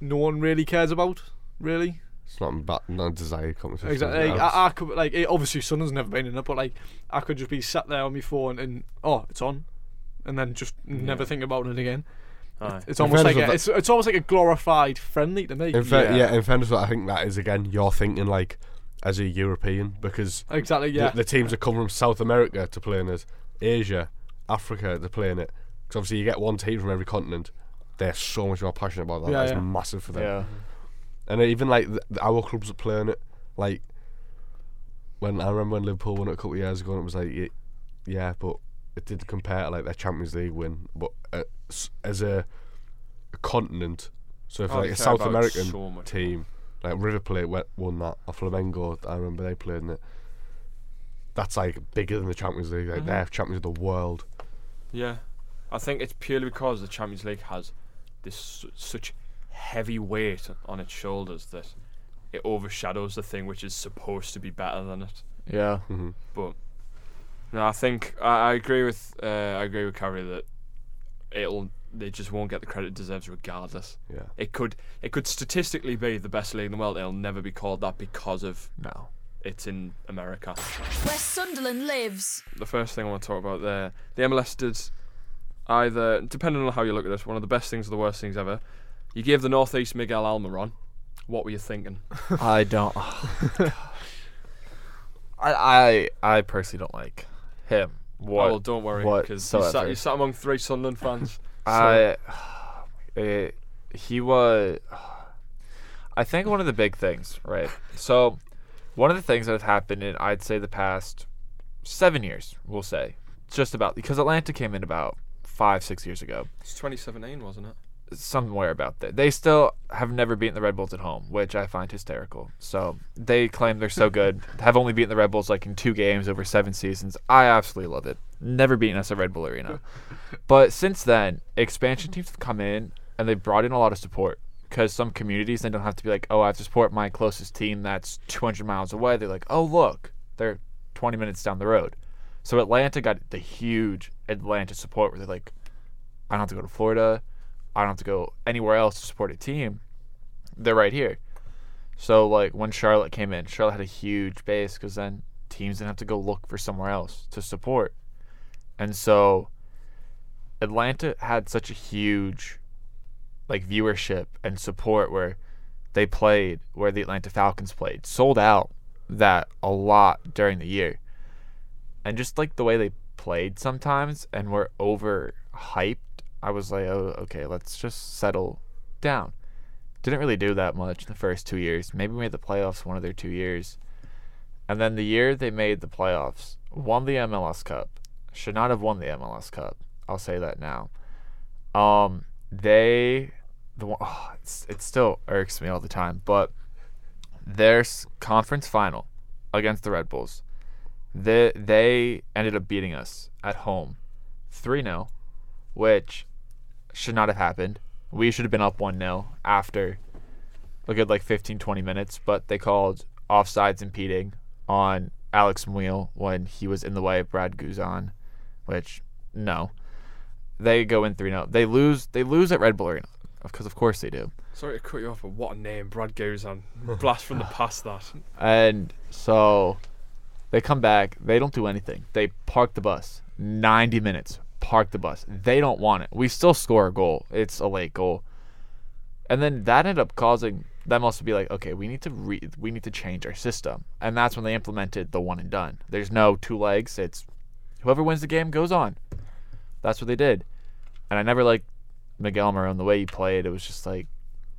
no one really cares about, really. It's not a, ba- not a desired competition. Exactly. Like, I, I could like it, obviously Sunderland's never been in it, but like I could just be sat there on my phone and oh, it's on, and then just never think about it again. Aye. It's almost like a, it's it's almost like a glorified friendly to me. in fa- Yeah. yeah. in fairness, I think that is again you're thinking like as a European because exactly. the- Yeah. the, teams that come from South America to play in it, Asia, Africa to play in it. Because obviously you get one team from every continent. They're so much more passionate about that. Yeah, That's yeah. massive for them. yeah. And even like the, the- our clubs are playing it, like when I remember when Liverpool won it a couple of years ago, and it was like, yeah, yeah but it did compare to like their Champions League win. But uh, as a, a continent, so if Oh, like a South American so team, like River Plate we- won that, or Flamengo, I remember they played in it. That's like bigger than the Champions League. Like Mhm. they're champions of the world. Yeah, I think it's purely because the Champions League has this such heavy weight on its shoulders that it overshadows the thing which is supposed to be better than it. Yeah. hmm But no, I think I, I agree with uh, I agree with Caffry that it'll they just won't get the credit it deserves regardless. Yeah. It could it could statistically be the best league in the world. It'll never be called that because of No. it's in America. Where Sunderland lives. the first thing I want to talk about there, the MLS did either depending on how you look at this, one of the best things or the worst things ever. You gave the Northeast Miguel Almiron. What were you thinking? [laughs] I don't. Oh, I I I personally don't like him. Oh, what Oh, well, don't worry, because you, sat, you sat among three Sunderland fans. I [sighs] eh, he was. [sighs] I think one of the big things, right? So, one of the things that have happened in I'd say the past seven years, we'll say, just about because Atlanta came in about five six years ago. It's 2017, wasn't it? somewhere about that. They still have never beaten the Red Bulls at home, which I find hysterical. So they claim they're so good, have only beaten the Red Bulls like in two games over seven seasons. I absolutely love it. Never beaten us at Red Bull Arena. but since then, expansion teams have come in and they've brought in a lot of support. Because some communities, they don't have to be like, oh, I have to support my closest team that's 200 miles away. They're like, oh, look, they're 20 minutes down the road. So Atlanta got the huge Atlanta support where they're like, I don't have to go to Florida. I don't have to go anywhere else to support a team. They're right here. So like when Charlotte came in, Charlotte had a huge base because then teams didn't have to go look for somewhere else to support. And so Atlanta had such a huge like viewership and support where they played where the Atlanta Falcons played. Sold out that a lot during the year. And just like the way they played sometimes and were over hyped, I was like, oh, okay, let's just settle down. Didn't really do that much the first two years. Maybe made the playoffs one of their two years. And then the year they made the playoffs, won the MLS Cup. Should not have won the MLS Cup. I'll say that now. Um, they, the one, oh, it's, it still irks me all the time, but their conference final against the Red Bulls, they they ended up beating us at home, three 0 which should not have happened. We should have been up 1 0 after a good like 15, 20 minutes, but they called offsides impeding on Alex Muyl when he was in the way of Brad Guzan, which, no. They go in 3 0. They lose They lose at Red Bull Arena, because of course they do. Sorry to cut you off, but what a name, Brad Guzan. [laughs] Blast from the past, that. And so they come back. They don't do anything. They park the bus. 90 minutes. Park the bus. They don't want it. We still score a goal. It's a late goal. And then that ended up causing them also to be like, okay, we need to re- we need to change our system. And that's when they implemented the one and done. There's no two legs. It's whoever wins the game goes on. That's what they did. And I never liked Miguel Almiron the way he played. It was just like,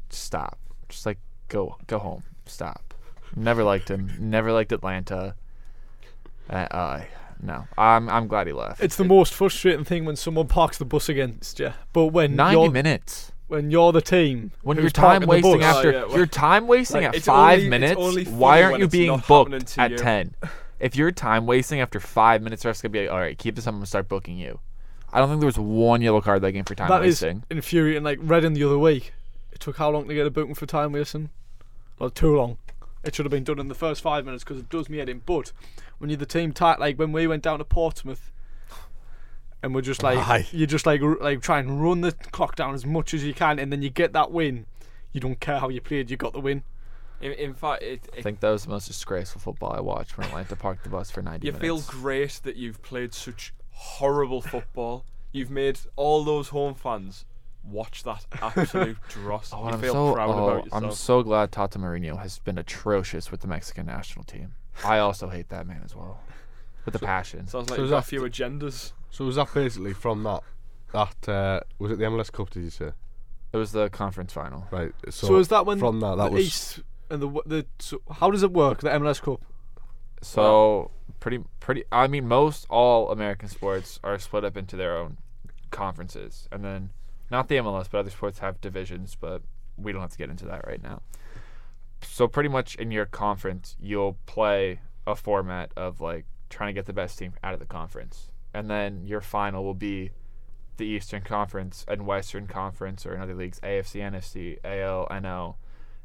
stop. Just like go go home. Stop. Never liked him. Never liked Atlanta. Uh, uh, no, I'm I'm glad he left. It's the most frustrating thing when someone parks the bus against you. But when 90 you're, minutes. when you're the team, When who's you're time wasting bus, after Oh, yeah, well, you're time wasting like, at five only- minutes. Why aren't you being booked at you. ten? [laughs] If you're time wasting after five minutes, ref's gonna be like, all right, keep this up. I'm gonna start booking you. I don't think there was one yellow card that game for time wasting. that is wasting. infuriating. Like Reading the other week, it took how long to get a booking for time wasting? Well, too long. It should have been done in the first five minutes because it does me head in. But when you're the team tight, like when we went down to Portsmouth, and we're just like Aye. you just like r- like try and run the clock down as much as you can, and then you get that win. You don't care how you played, you got the win. In, in fact, it, I it, think that was the most disgraceful football I watched when I had to park the bus for 90 you minutes. feel great that you've played such horrible football. You've made all those home fans watch that [laughs] absolute dross. Oh, you I'm feel so, proud oh, about yourself. I'm so glad Tata Martino has been atrocious with the Mexican national team. I also hate that man as well, with a passion. Sounds like So you've got a that- few agendas. So was that basically from that? That uh, was it the MLS Cup? Did you say? It was the conference final. Right. So, So, is that when from that that the was East and the the so how does it work? The MLS Cup. So pretty, pretty. I mean, most all American sports are split up into their own conferences, and then not the MLS, but other sports have divisions. But we don't have to get into that right now. So pretty much in your conference, you'll play a format of like trying to get the best team out of the conference, and then your final will be the Eastern Conference and Western Conference, or in other leagues, AFC, NFC, AL, NL,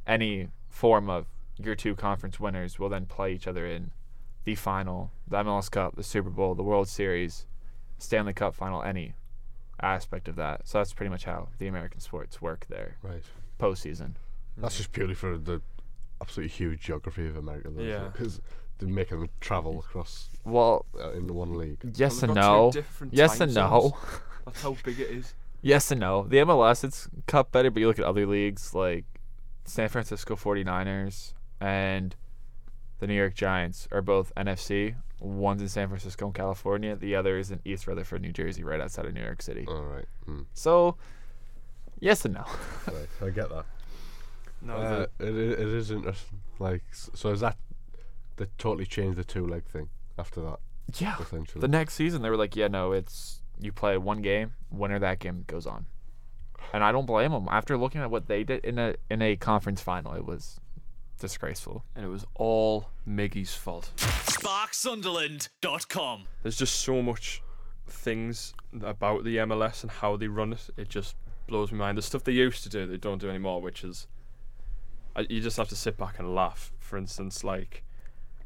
any form of your two conference winners will then play each other in the final, the MLS Cup, the Super Bowl, the World Series, Stanley Cup final, any aspect of that. So that's pretty much how the American sports work there right. postseason. That's just purely for the absolutely huge geography of America. Yeah. Because they're making them travel across Well, uh, in the one league. yes Well, and they've got two no. Yes and no. [laughs] That's how big it is. Yes and no. The MLS it's cut better, but you look at other leagues like San Francisco 49ers and the New York Giants are both NFC. One's in San Francisco and California. The other is in East Rutherford, New Jersey, right outside of New York City. All right. Mm, So, yes and no. [laughs] right. I get that. No, Uh, it, it is interesting. Like, so is that they totally changed the two leg thing after that? Yeah. Essentially. The next season, they were like, yeah, no, it's you play one game, winner that game goes on. And I don't blame them. After looking at what they did in a in a conference final, it was disgraceful. and it was all Miggy's fault. SparkSunderland.com. There's just so much things about the MLS and how they run it. It just blows my mind. The stuff they used to do, they don't do anymore, which is you just have to sit back and laugh. For instance, like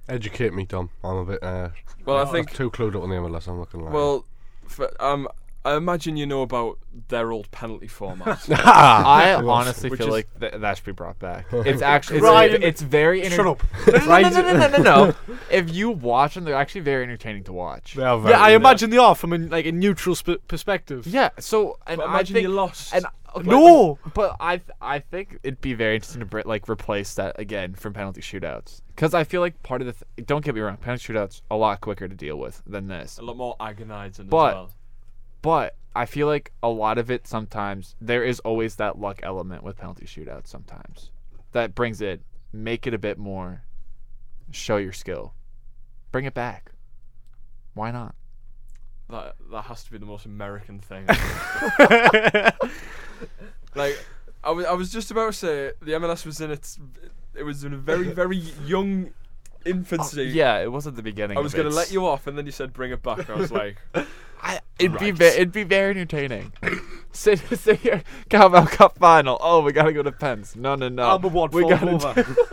Educate me, Dom. I'm a bit. Uh, well, I I'm think too clued up on the MLS. I'm not gonna lie. well, for, um, I imagine you know about their old penalty format. [laughs] [laughs] I honestly which feel is- like th- that should be brought back. [laughs] It's actually it's, Ryan, it's very enter- Shut up. No, no, no, no, no, no, no. If you watch them, they're actually very entertaining to watch. They are Yeah, I imagine they are from a, like a neutral sp- perspective. Yeah. So and But I imagine think, you lost. And No! but I th- I think it'd be very interesting to br- like replace that again from penalty shootouts because I feel like part of the th- don't get me wrong, penalty shootouts a lot quicker to deal with than this. a lot more agonising But- as well. But I feel like a lot of it sometimes there is always that luck element with penalty shootouts sometimes that brings it make it a bit more show your skill. Bring it back. Why not? That that has to be the most American thing. [laughs] [laughs] like, I was I was just about to say the MLS was in its it was in a very very young [laughs] oh, infancy. Yeah, it wasn't the beginning. I was gonna let you off, and then you said bring it back. I was like, It'd be Right. ve- it'd be very entertaining. [coughs] sit sit here, Carabao Cup final. Oh, we gotta go to Pence. No, no, no. Albert Watt we gotta over. do, [laughs]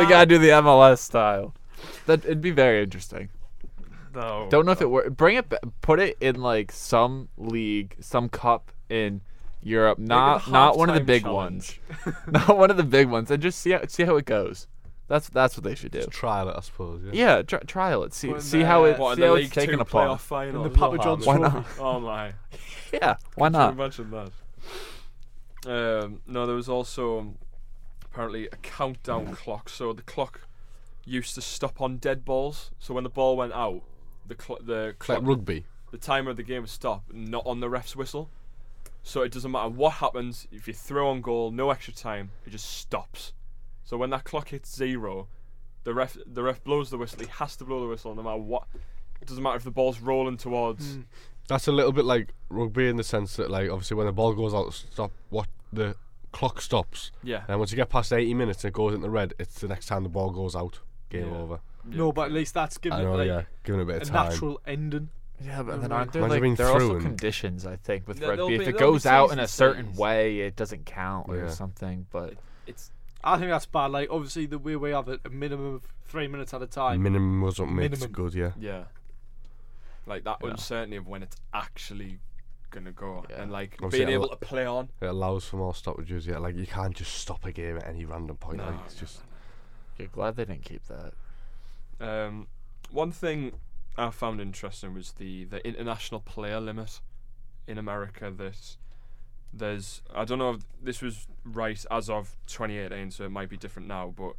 we gotta do the MLS style. That it'd be very interesting. no. Don't know if it work. Bring it. ba- Put it in like some league, some cup in Europe. Not not one of the big challenge. ones. [laughs] not one of the big ones, and just see how see how it goes. That's that's what they should do. Just trial it, I suppose. Yeah. Yeah, try, trial it. See When, see how it What see in how it's League taken Two apart. playoff final? In the Papa John's Why trophy. not? Oh my! [laughs] Yeah, why Can you not? imagine that? Um, no, there was also apparently a countdown [laughs] clock. So the clock used to stop on dead balls. So when the ball went out, the cl- the It's clock, like rugby. the timer of the game would stop, not on the ref's whistle. So it doesn't matter what happens. If you throw on goal, no extra time, it just stops. So when that clock hits zero, the ref the ref blows the whistle. He has to blow the whistle no matter what. It doesn't matter if the ball's rolling towards. Mm. That's a little bit like rugby in the sense that, like, obviously when the ball goes out, stop. What the clock stops, Yeah. and once you get past 80 minutes and it goes into red, it's the next time the ball goes out. Game Yeah. over. No, but at least that's giving I it like yeah, giving it a bit a of time. natural ending. Yeah, but then Imagine aren't there being like there are also conditions I think with Yeah, there'll rugby. If it goes out in a certain Cs. way, it doesn't count or Yeah. something. But It's I think that's bad. Like obviously the way we have it, a minimum of three minutes at a time. Minimum was what makes Minimum. it good, yeah. Yeah. Like that Yeah. uncertainty of when it's actually gonna go Yeah. and like Obviously, being I able lo- to play on. It allows for more stoppages, yeah. Like you can't just stop a game at any random point. No, like it's no, just you're glad they didn't keep that. Um, one thing I found interesting was the the international player limit in America. That there's I don't know if this was right as of 2018, so it might be different now, but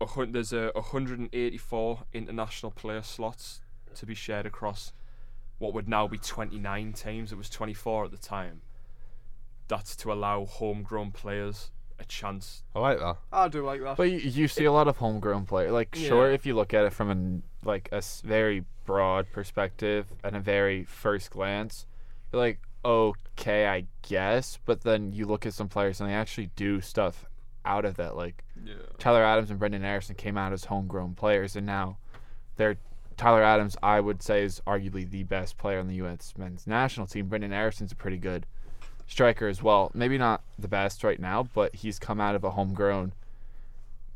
a hun- there's a 184 international player slots to be shared across what would now be 29 teams. It was 24 at the time. That's to allow homegrown players a chance. I like that. I do like that. But you, you see a lot of homegrown players. Like, sure, if you look at it from an like a s- very broad perspective and a very first glance, you're like, okay, I guess. But then you look at some players and they actually do stuff out of that. Like Yeah. Tyler Adams and Brenden Aaronson came out as homegrown players, and now they're Tyler Adams. I would say is arguably the best player on the U.S. men's national team. Brenden Aaronson's a pretty good striker as well. Maybe not the best right now, but he's come out of a homegrown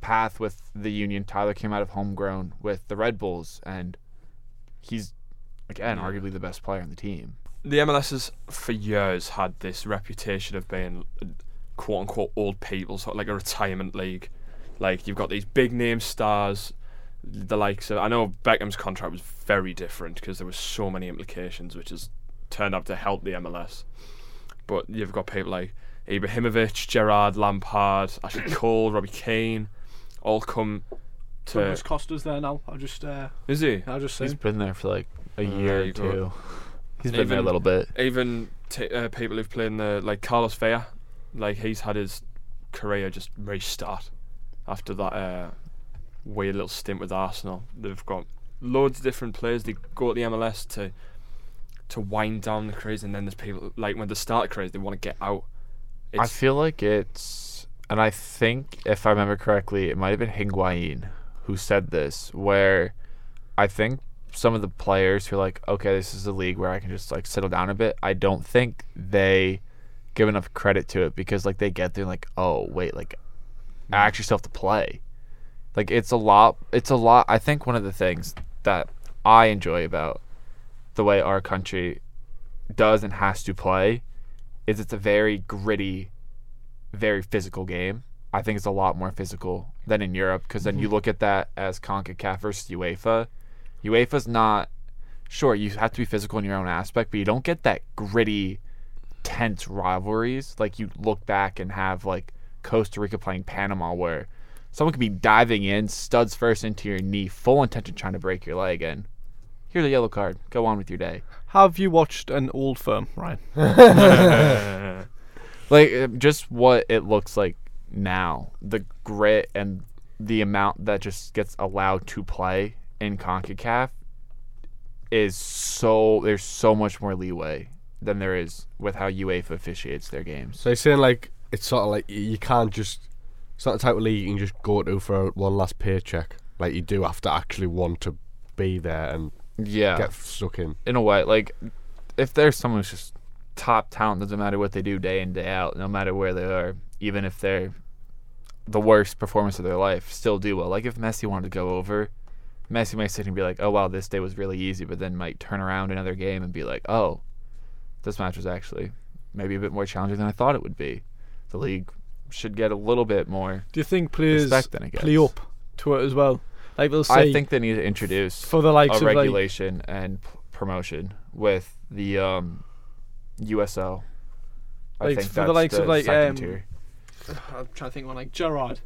path with the Union. Tyler came out of homegrown with the Red Bulls, and he's again arguably the best player on the team. The MLS has for years had this reputation of being quote unquote old people, sort of like a retirement league. Like you've got these big name stars, the likes of I know Beckham's contract was very different because there was so many implications, which has turned out to help the MLS. But you've got people like Ibrahimovic, Gerrard, Lampard, [coughs] Ashley Cole, Robbie Keane, all come to. Douglas Costa's there now. I just, uh, Is he? I just He's seen. been there for like a year or two. He's been there a little bit. Even t- uh, people who've played in the like Carlos Vela, like he's had his career just restart after that uh, weird little stint with Arsenal. They've got loads of different players. They go to the MLS to to wind down the craze, and then there's people like when they start a craze, they want to get out. I feel like it's, and I think if I remember correctly, it might have been Higuain who said this, where I think some of the players who are like, okay, this is a league where I can just like settle down a bit. I don't think they give enough credit to it because like they get there like, oh wait, like I mm. actually still have to play. Like it's a lot. It's a lot. I think one of the things that I enjoy about the way our country does and has to play is it's a very gritty, very physical game. I think it's a lot more physical than in Europe because then you mm-hmm. look at that as CONCACAF versus UEFA. UEFA's not sure you have to be physical in your own aspect, but you don't get that gritty, tense rivalries like you look back and have like Costa Rica playing Panama where someone could be diving in studs first into your knee, full intention trying to break your leg, and here's a yellow card. Go on with your day. Have you watched an old firm, Ryan? [laughs] [laughs] like uh, just what it looks like now the grit and the amount that just gets allowed to play in CONCACAF is so there's so much more leeway than there is with how UEFA officiates their games. So you're saying like it's sort of like you can't just. It's not the type of league you can just go to for one last paycheck. Like you do have to actually want to be there and Yeah, get stuck in. in a way, like if there's someone who's just top talent, doesn't matter what they do day in day out, no matter where they are, even if they're the worst performance of their life, still do well. Like if Messi wanted to go over, Messi might sit and be like, "Oh wow, this day was really easy," but then might turn around another game and be like, "Oh, this match was actually maybe a bit more challenging than I thought it would be." The league should get a little bit more Do you think players play up to it as well? Like they'll say I think they need to introduce for the likes a of like regulation and p- promotion with the um, USL. I Like, think for the likes of, like, second um, tier. [sighs] I'm trying to think one like Gerrard.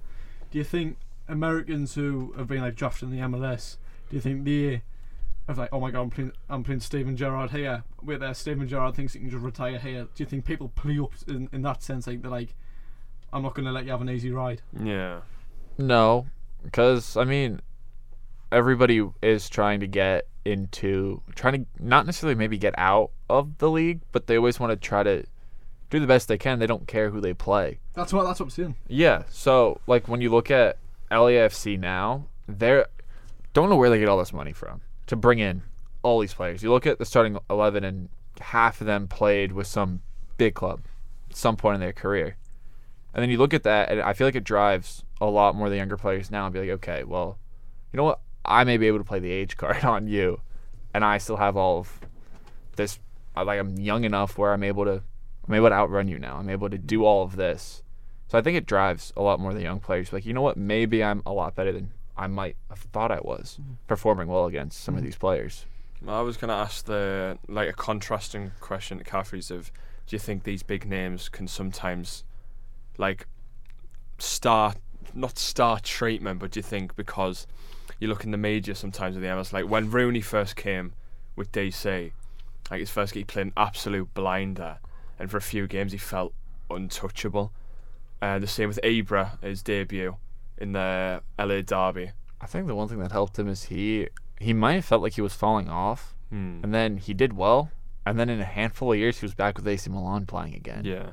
Do you think Americans who have been like drafted in the MLS, do you think they have like, oh my god, I'm playing, I'm playing Steven Gerrard here. Wait there, Steven Gerrard thinks he can just retire here. Do you think people play up in, in that sense, like they're like, I'm not going to let you have an easy ride. yeah. No, because I mean, everybody is trying to get into trying to not necessarily maybe get out of the league, but they always want to try to do the best they can. They don't care who they play. That's what that's what I'm saying. Yeah. So like when you look at LAFC now, they're don't know where they get all this money from to bring in all these players. You look at the starting eleven, and half of them played with some big club at some point in their career. And then you look at that, and I feel like it drives a lot more the younger players now and be like, okay, well, you know what? I may be able to play the age [laughs] card on you, and I still have all of this. Like I'm young enough where I'm able to, I'm able to outrun you now. I'm able to do all of this. So I think it drives a lot more of the young players. Like, you know what? Maybe I'm a lot better than I might have thought I was, mm-hmm. performing well against some of mm-hmm. these players. I was gonna ask the like a contrasting question to Caffry's of do you think these big names can sometimes like star not star treatment, but do you think because you look in the media sometimes with the MS like when Rooney first came with DC, like his first game he played an absolute blinder and for a few games he felt untouchable. Uh, the same with Ibra, his debut in the LA Derby. I think the one thing that helped him is he he might have felt like he was falling off, Hmm. and then he did well, and then in a handful of years he was back with AC Milan playing again. Yeah.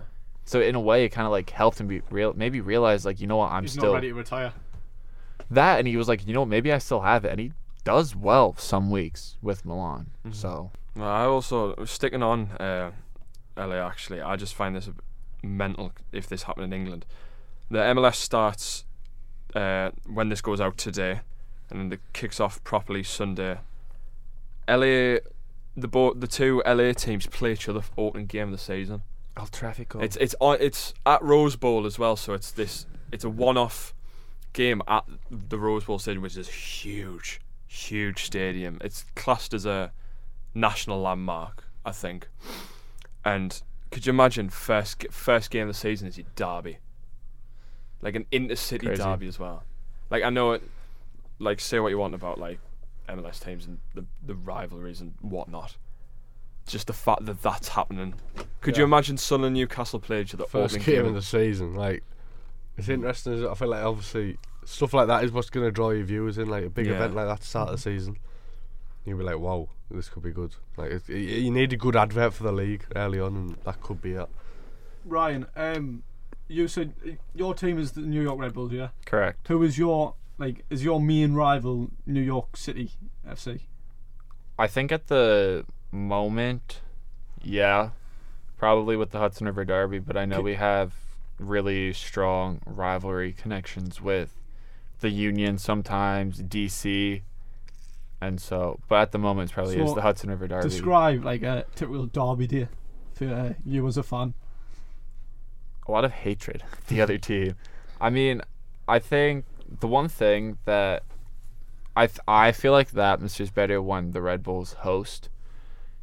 So in a way, it kind of like helped him be real, maybe realize like you know what I'm He's still not ready to retire. that, and he was like you know what maybe I still have it, and he does well some weeks with Milan. So Well, I also sticking on uh, LA. Actually, I just find this a bit mental if this happened in England. The MLS starts uh, when this goes out today, and it kicks off properly Sunday. LA, the bo- the two LA teams play each other for opening game of the season. El Trafico. It's it's on it's at Rose Bowl as well, so it's this it's a one-off game at the Rose Bowl Stadium, which is huge, huge stadium. It's classed as a national landmark I think. And could you imagine first first game of the season is your derby, like an intercity Crazy. derby as well. Like I know it. Like say what you want about like MLS teams and the the rivalries and whatnot. Just the fact that that's happening. Could you imagine Sun and Newcastle play each other First game game? of the season, like it's interesting. I feel like obviously stuff like that is what's going to draw your viewers in. Like a big Yeah. event like that to start the season, you'll be like, "Wow, this could be good." Like it, y- you need a good advert for the league early on, and that could be it. Ryan, um, you said your team is the New York Red Bulls, yeah? Correct. Who is your like is your main rival New York City FC? I think at the moment, yeah, probably with the Hudson River Derby, but I know Ki- we have really strong rivalry connections with the Union sometimes, DC, and so. But at the moment, it probably is the Hudson River Derby. Describe like a typical derby day for uh, you as a fan. a lot of hatred the other team. I mean, I think the one thing that I th- I feel like the atmosphere is better when the Red Bulls host,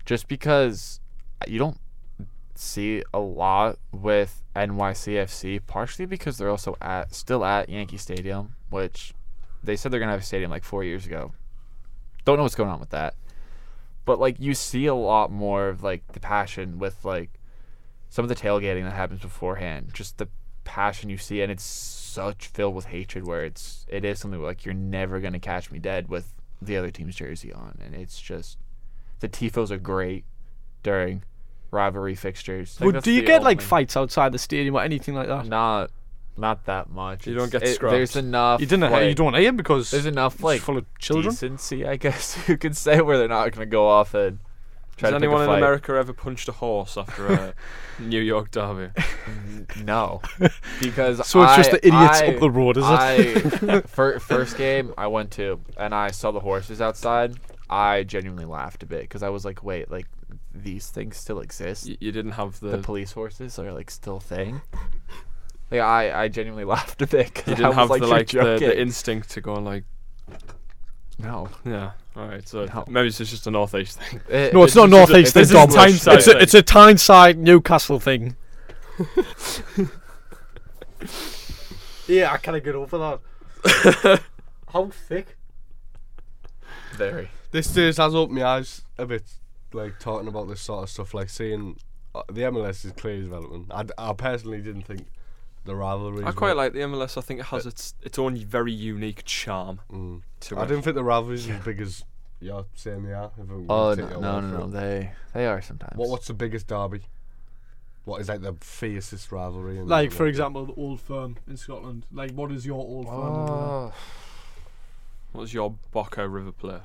just because you don't see a lot with NYCFC, partially because they're also at still at Yankee Stadium, which they said they're gonna have a stadium like four years ago. Don't know what's going on with that, but like you see a lot more of like the passion with like some of the tailgating that happens beforehand, just the passion you see, and it's such filled with hatred where it's it is something like you're never gonna catch me dead with the other team's jersey on, and it's just the tifos are great during rivalry fixtures. Think do you get like fights outside the stadium or anything like that? Not, not that much. You don't get it- There's enough. You didn't. Like, you don't hear because There's enough it's like full of children. decency, I guess [laughs] you could say, where they're not gonna go off and try Has to anyone in. America ever punched a horse after a [laughs] New York derby? No, [laughs] because So it's just the idiots I- up the road, is it? I fir- first game I went to and I saw the horses outside. I genuinely laughed a bit because I was like, wait, like these things still exist. Y- you didn't have the, the police horses are like still a thing. Like I, I genuinely [laughs] laughed a bit. you didn't was have like, the like the, the instinct to go and like no. yeah. All right, so No. maybe it's just a northeast thing. [laughs] It- No, it's not just- northeast. this It's is a a Tyneside It's a, thing. it's a Tyneside Newcastle thing. [laughs] yeah, I kind of get over that. How thick? Very. This just has opened my eyes a bit, like talking about this sort of stuff, like seeing uh, the MLS is clearly developing. I personally didn't think the rivalries. I quite were- like the MLS. I think it has its its own very unique charm Mm. to I it. didn't think the rivalries as big as you're saying they are. if I'm Oh gonna no, no, no, no. They, they are sometimes. What what's the biggest derby? What is like the fiercest rivalry? In Like for example, the Old Firm in Scotland. Like, what is your Old Firm? over Oh. What was your Boca River Plate?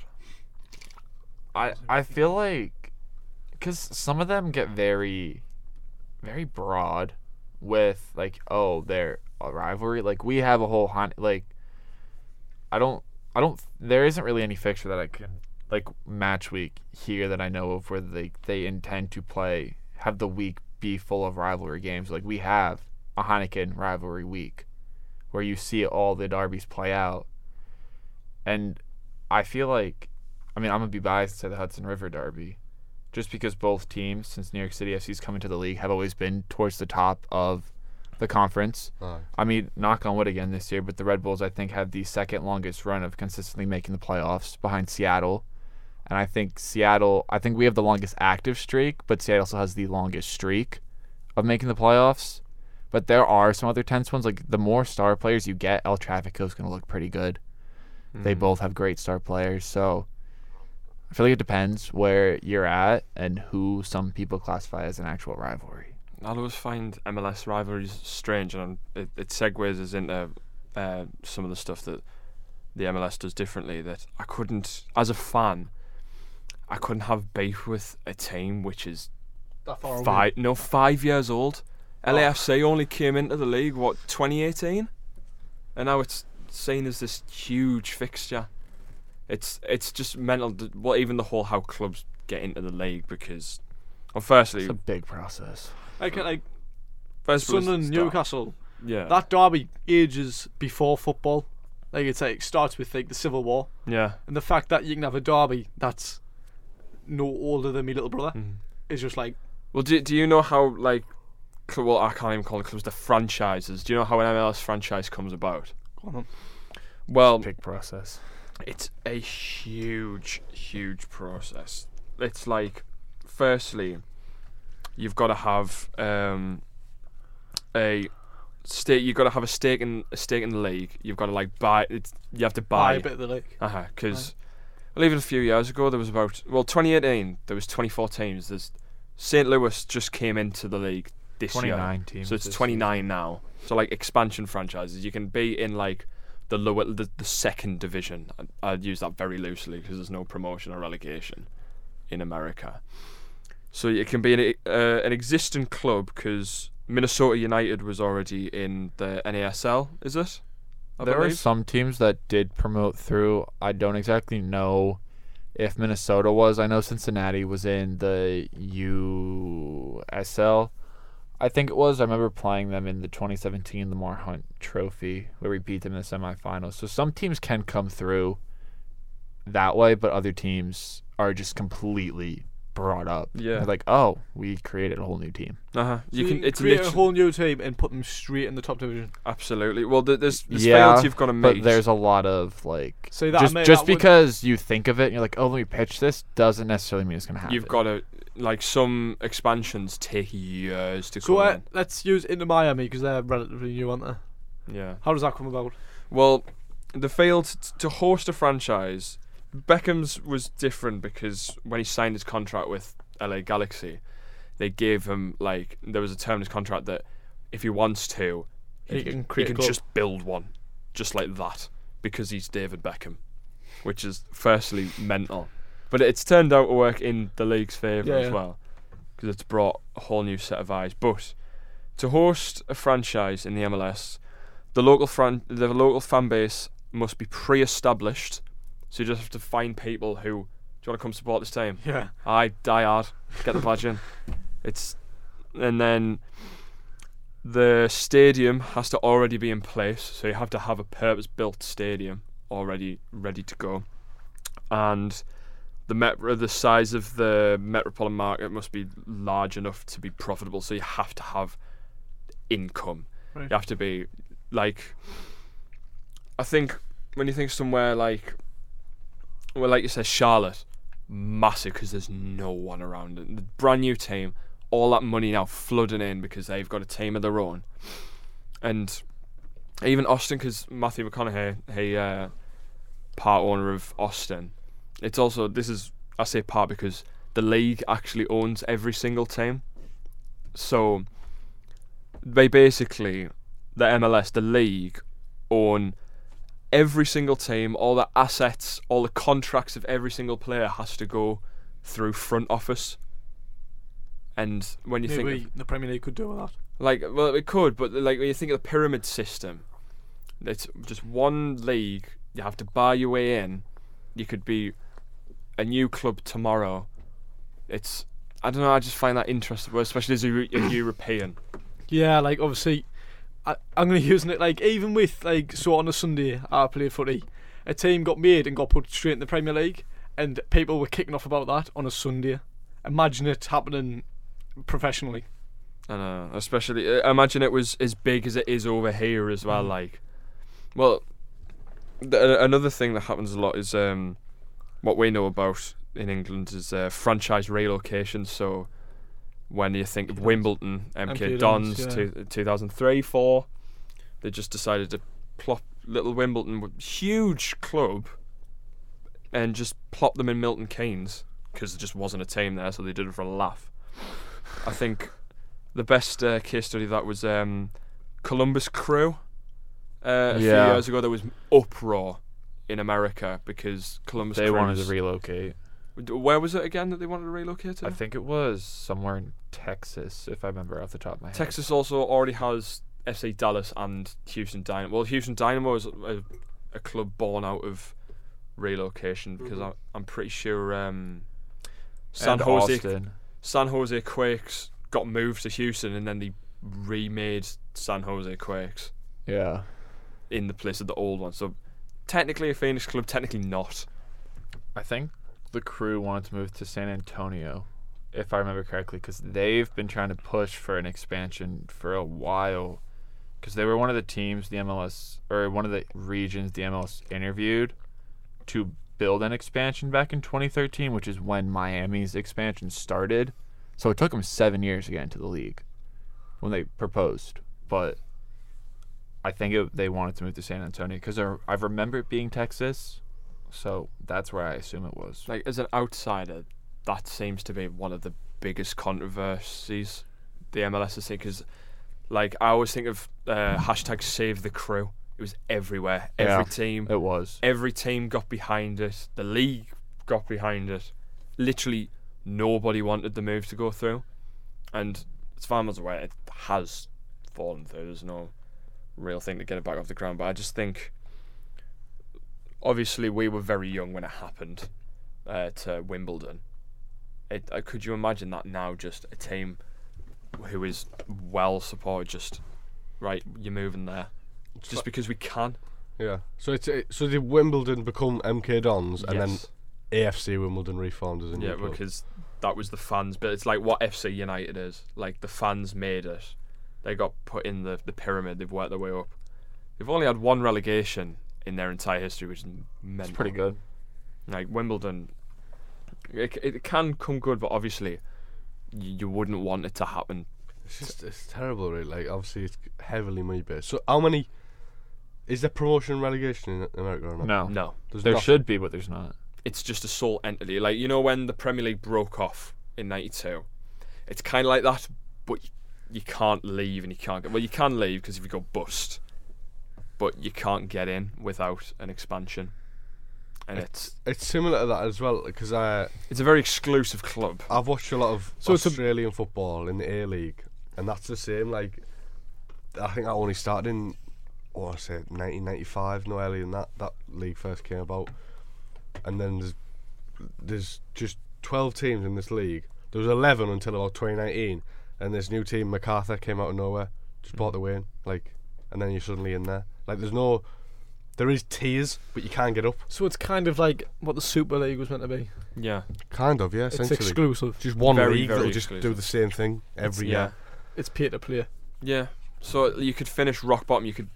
I I feel like because some of them get very very broad with like oh they're a rivalry. Like we have a whole hunt like I don't I don't there isn't really any fixture that I can like match week here that I know of where they they intend to play have the week be full of rivalry games. Like we have a Heineken rivalry week where you see all the derbies play out. And I feel like I mean, I'm gonna be biased to the Hudson River Derby, just because both teams, since New York City FC's coming to the league, have always been towards the top of the conference. I mean, knock on wood again this year, but the Red Bulls I think have the second longest run of consistently making the playoffs behind Seattle, and I think Seattle. I think we have the longest active streak, but Seattle also has the longest streak of making the playoffs. But there are some other tense ones. Like the more star players you get, El Trafico is going to look pretty good. They Mm. both have great star players, so I feel like it depends where you're at and who some people classify as an actual rivalry. I always find MLS rivalries strange, and it, it segues us into uh, some of the stuff that the MLS does differently. That I couldn't, as a fan, I couldn't have beef with a team which is That far away. five, no, five years old. LAFC only came into the league what 2018, and now it's seen as this huge fixture. It's it's just mental. th- Well, even the whole how clubs get into the league because, well, firstly, It's a big process. Like, like first of all, it's Sunderland. Newcastle. Yeah. That derby ages before football. Like it's like it starts with like the Civil War, yeah. and the fact that you can have a derby that's no older than me little brother. Mhm. is just like Well, do do you know how like, cl- well, I can't even call it clubs. The franchises. Do you know how an MLS franchise comes about? go on. Well, Big process. It's a huge, huge process. It's like, firstly, you've got to have um, a stake. You've got to have a stake in a stake in the league. You've got to like buy. It's, you have to Buy buy. a bit of the league. Uh huh. Because, well, even a few years ago, there was about well, 2018. There was 24 teams. There's St. Louis just came into the league this year. 29 teams. So it's this 29 now. So like expansion franchises, you can be in like the lower, the, the second division. I- I'd use that very loosely because there's no promotion or relegation in America. So it can be an, uh, an existing club because Minnesota United was already in the NASL. Is it? I there are some teams that did promote through. I don't exactly know if Minnesota was. I know Cincinnati was in the USL. I think it was. I remember playing them in the 2017 Lamar Hunt Trophy where we beat them in the semifinals. So some teams can come through that way, but other teams are just completely brought up. Yeah. They're like, oh, we created a whole new team. Uh-huh. So You can. It's create a literally whole new team and put them straight in the top division. absolutely. Well, th- there's, there's Yeah, fields you've got to meet. But there's a lot of like So that just mate, just that would- because you think of it and you're like, oh, let me pitch this, doesn't necessarily mean it's gonna happen. You've got to like some expansions take years to So come uh, in. let's use Inter Miami because they're relatively new, aren't they? Yeah. How does that come about? Well, the failed t- to host a franchise. Beckham's was different because when he signed his contract with LA Galaxy, they gave him like there was a term in his contract that if he wants to, He can create a can club. just build one, just like that, because he's David Beckham, which is firstly mental, but it's turned out to work in the league's favour Yeah, as yeah. well, because it's brought a whole new set of eyes. But to host a franchise in the MLS, the local fran- the local fan base must be pre-established. So you just have to find people who do you want to come support this team? Yeah. I die hard. Get the badge in. It's and then the stadium has to already be in place, so you have to have a purpose-built stadium already ready to go, and the metro, the size of the metropolitan market must be large enough to be profitable. So you have to have income. Right. You have to be like, I think when you think somewhere like, well, like you said, Charlotte, massive because there's no one around it. The brand new team, all that money now flooding in because they've got a team of their own, and even Austin because Matthew McConaughey, he uh, part owner of Austin. It's also this is I say part because the league actually owns every single team, so they basically the MLS, the league, own every single team, all the assets, all the contracts of every single player has to go through front office. And when you think of, the Premier League could do with that. like, well, it could, but like when you think of the pyramid system, it's just one league. You have to buy your way in. You could be a new club tomorrow. It's I don't know. I just find that interesting, especially as a, a European. Yeah, like obviously, I, I'm gonna use it like even with like so on a Sunday I play footy, a team got made and got put straight in the Premier League, and people were kicking off about that on a Sunday. Imagine it happening professionally. I know, especially uh, imagine it was as big as it is over here as well. Mm. Like, well, th- another thing that happens a lot is um, what we know about in England is uh, franchise relocation. So when you think of Wimbledon, MK, MK Dons, yeah. two, 2003, four, they just decided to plop little Wimbledon, huge club, and just plop them in Milton Keynes because there just wasn't a team there, so they did it for a laugh. I think the best uh, case study that was um, Columbus Crew. Uh, a few years ago, there was uproar in America because Columbus they wanted to relocate. Where was it again that they wanted to relocate to? I think it was somewhere in Texas, if I remember off the top of my head. Texas also already has FC Dallas and Houston Dynamo. Well, Houston Dynamo is a, a club born out of relocation because Mhm. I, I'm pretty sure um, San and Jose Austin. San Jose Quakes got moved to Houston and then they remade San Jose Quakes Yeah. in the place of the old one. So technically a Phoenix club, technically not. I think the crew wanted to move to San Antonio if I remember correctly, because they've been trying to push for an expansion for a while. Because they were one of the teams the MLS or one of the regions the MLS interviewed to build an expansion back in 2013, which is when Miami's expansion started. So it took them seven years to get into the league when they proposed. But I think it, they wanted to move to San Antonio because I remember it being Texas. So that's where I assume it was. Like as an outsider, that seems to be one of the biggest controversies the MLS is seen. Because, like, I always think of uh, hashtag Save the Crew. It was everywhere. Every Yeah. team, It was. every team got behind it. The league got behind it. Literally, nobody wanted the move to go through, and as far as I'm aware, it has fallen through. There's no real thing to get it back off the ground. But I just think, obviously, we were very young when it happened uh, to Wimbledon. It, uh, could you imagine that now? Just a team who is well supported. Just right, you're moving there, just because we can. Yeah. So it's it, so did Wimbledon become MK Dons and then Yes. AFC Wimbledon reformed as a new Yeah, club? because that was the fans. But it's like what FC United is. Like the fans made it. They got put in the the pyramid. They've worked their way up. They've only had one relegation in their entire history, which is mental. It's pretty good. Like Wimbledon, it, it can come good, but obviously, you, you wouldn't want it to happen. It's just it's terrible, really. Like obviously it's heavily money based. So how many is there promotion and relegation in America or not? No. No, There's There nothing. should be, but there's not. it's just a sole entity. Like you know when the Premier League broke off in '92, it's kind of like that, but you, can't leave and you can't get. Well, you can leave because if you go bust, but you can't get in without an expansion, and it's It's similar to that as well because I it's a very exclusive club. I've watched a lot of So it's a- Australian football in the A League, and that's the same. Like I think I only started in what I say 1995, no earlier than that. That league first came about, and then there's there's just 12 teams in this league. There was 11 until about 2019, and this new team Macarthur came out of nowhere, just bought the win, like, and then you're suddenly in there. Like there's no. There is tiers, but you can't get up. So it's kind of like what the Super League was meant to be. Yeah, Kind of, yeah. It's Essentially, exclusive. just one Very, league that'll very just do exclusive. the same thing every yeah, year. It's peer to play. yeah. So you could finish rock bottom. You could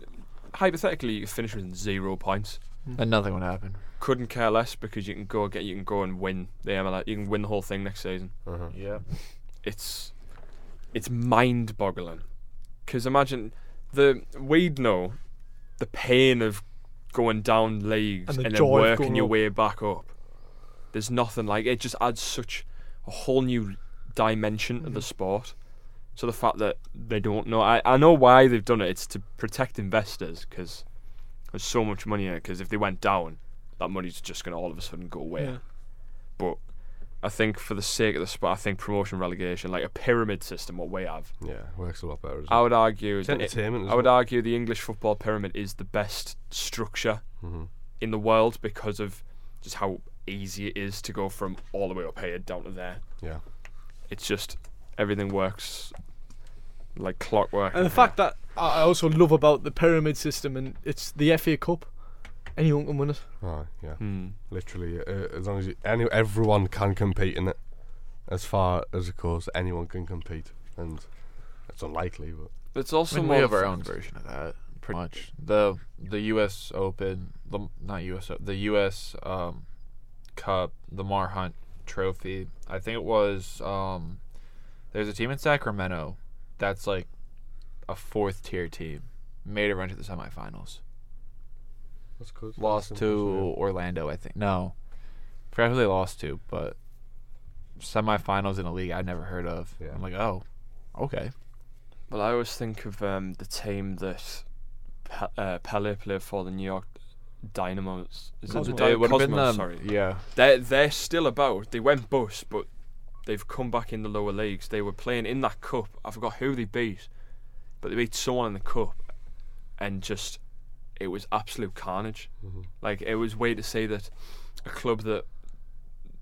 hypothetically you could finish with zero points. And nothing would happen. Couldn't care less because you can go get you can go and win the MLS. You can win the whole thing next season. Uh-huh. Yeah. it's it's mind boggling because imagine the we'd know the pain of going down leagues And and, then working your up. way back up there's nothing like it just adds such a whole new dimension to the Mhm. sport so the fact that they don't know I, I know why they've done it it's to protect investors because there's so much money in it because if they went down that money's just going to all of a sudden go away Yeah. but I think for the sake of the sport, I think promotion relegation, like a pyramid system, what we have, Yeah, works a lot better. As I well. would argue It's that it- entertainment. As I would well. argue the English football pyramid is the best structure hmm in the world because of just how easy it is to go from all the way up here down to there. Yeah. It's just everything works like clockwork. And the fact that I I also love about the pyramid system and it's the FA Cup. Anyone can win it. Oh, yeah. Hmm. Literally, uh, as long as you, any, everyone can compete in it. As far as of course anyone can compete, and it's unlikely, but It's I also mean, more we have of- our own version of that, pretty much. The the U.S. Open, the not U.S. The U.S. Um, Cup, the Mar Hunt Trophy. I think it was. Um, there's a team in Sacramento that's like a fourth tier team. Made a run to the semifinals. That's good. Lost to Orlando, I think. No, forgot who they lost to, but semifinals in a league I'd never heard of. Yeah. I'm like, oh, okay. Well, I always think of um, the team that Pe- uh, Pele played for, the New York Dynamos. Is it the Cosmos. It would been Cosmos, them. Sorry, Yeah. they're they're still about. They went bust, but they've come back in the lower leagues. They were playing in that cup. I forgot who they beat, but they beat someone in the cup, and just it was absolute carnage. Mhm. Like it was way to say that a club that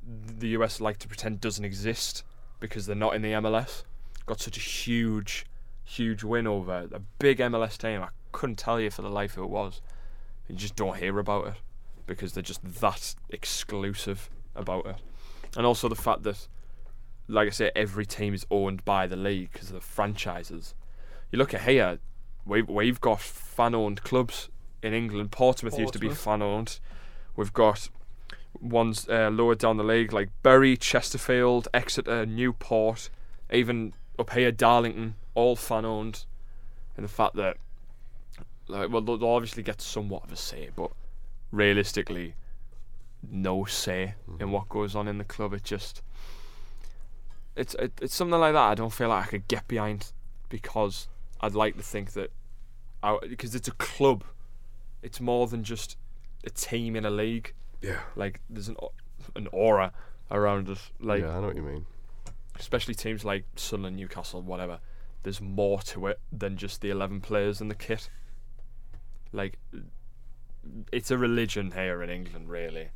the US like to pretend doesn't exist because they're not in the MLS got such a huge, huge win over a big MLS team. I couldn't tell you for the life who it was. You just don't hear about it because they're just that exclusive about it. And also the fact that like I say, every team is owned by the league because of the franchises. You look at here, we've we've got fan-owned clubs in England. Portsmouth, used to be fan-owned. We've got ones uh, lower down the league like Bury, Chesterfield, Exeter, Newport, even up here Darlington, all fan-owned. And the fact that, like, well, they'll obviously get somewhat of a say, but realistically, no say in what goes on in the club. It just it's it, it's something like that. I don't feel like I could get behind because I'd like to think that I, because it's a club. It's more than just a team in a league. Yeah. Like there's an an aura around it. Like yeah, I know what you mean. especially teams like Sunderland, Newcastle, whatever. There's more to it than just the eleven players and the kit. Like it's a religion here in England, really.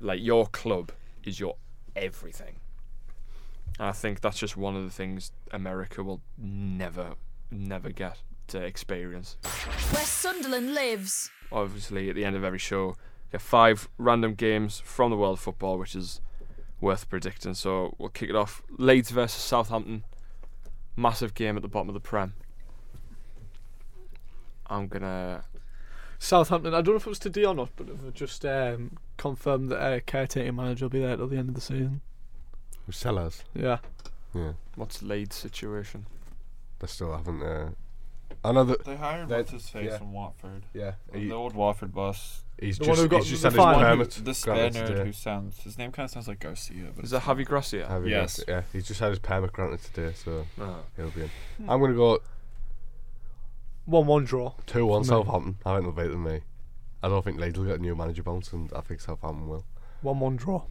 Like your club is your everything. And I think that's just one of the things America will never, never get to experience. Where Sunderland lives. Obviously, at the end of every show, get five random games from the world of football, which is worth predicting. So we'll kick it off. Leeds versus Southampton. Massive game at the bottom of the Prem. I'm gonna. Southampton. I don't know if it was today or not, but they've just um, confirmed that uh, caretaking manager will be there till the end of the season. With Sellés. Yeah. Yeah. What's Leeds' situation? They still haven't. Uh, I know that. They hired That- what's his face yeah. from Watford. Yeah. the old Watford boss. He's The just, one who got he's just the had his fine. permit. the granted Spaniard who sounds his name kind of sounds like Garcia, but Is it's that not. Javi Gracia? Have Yes. got? Yeah, he's just had his permit granted today, so Oh. he'll be in. Hmm. I'm going to go One-one draw. 2 1 Southampton. I think they'll beat them, me. I don't think Leeds will get a new manager bounce, and I think Southampton will. One-one draw.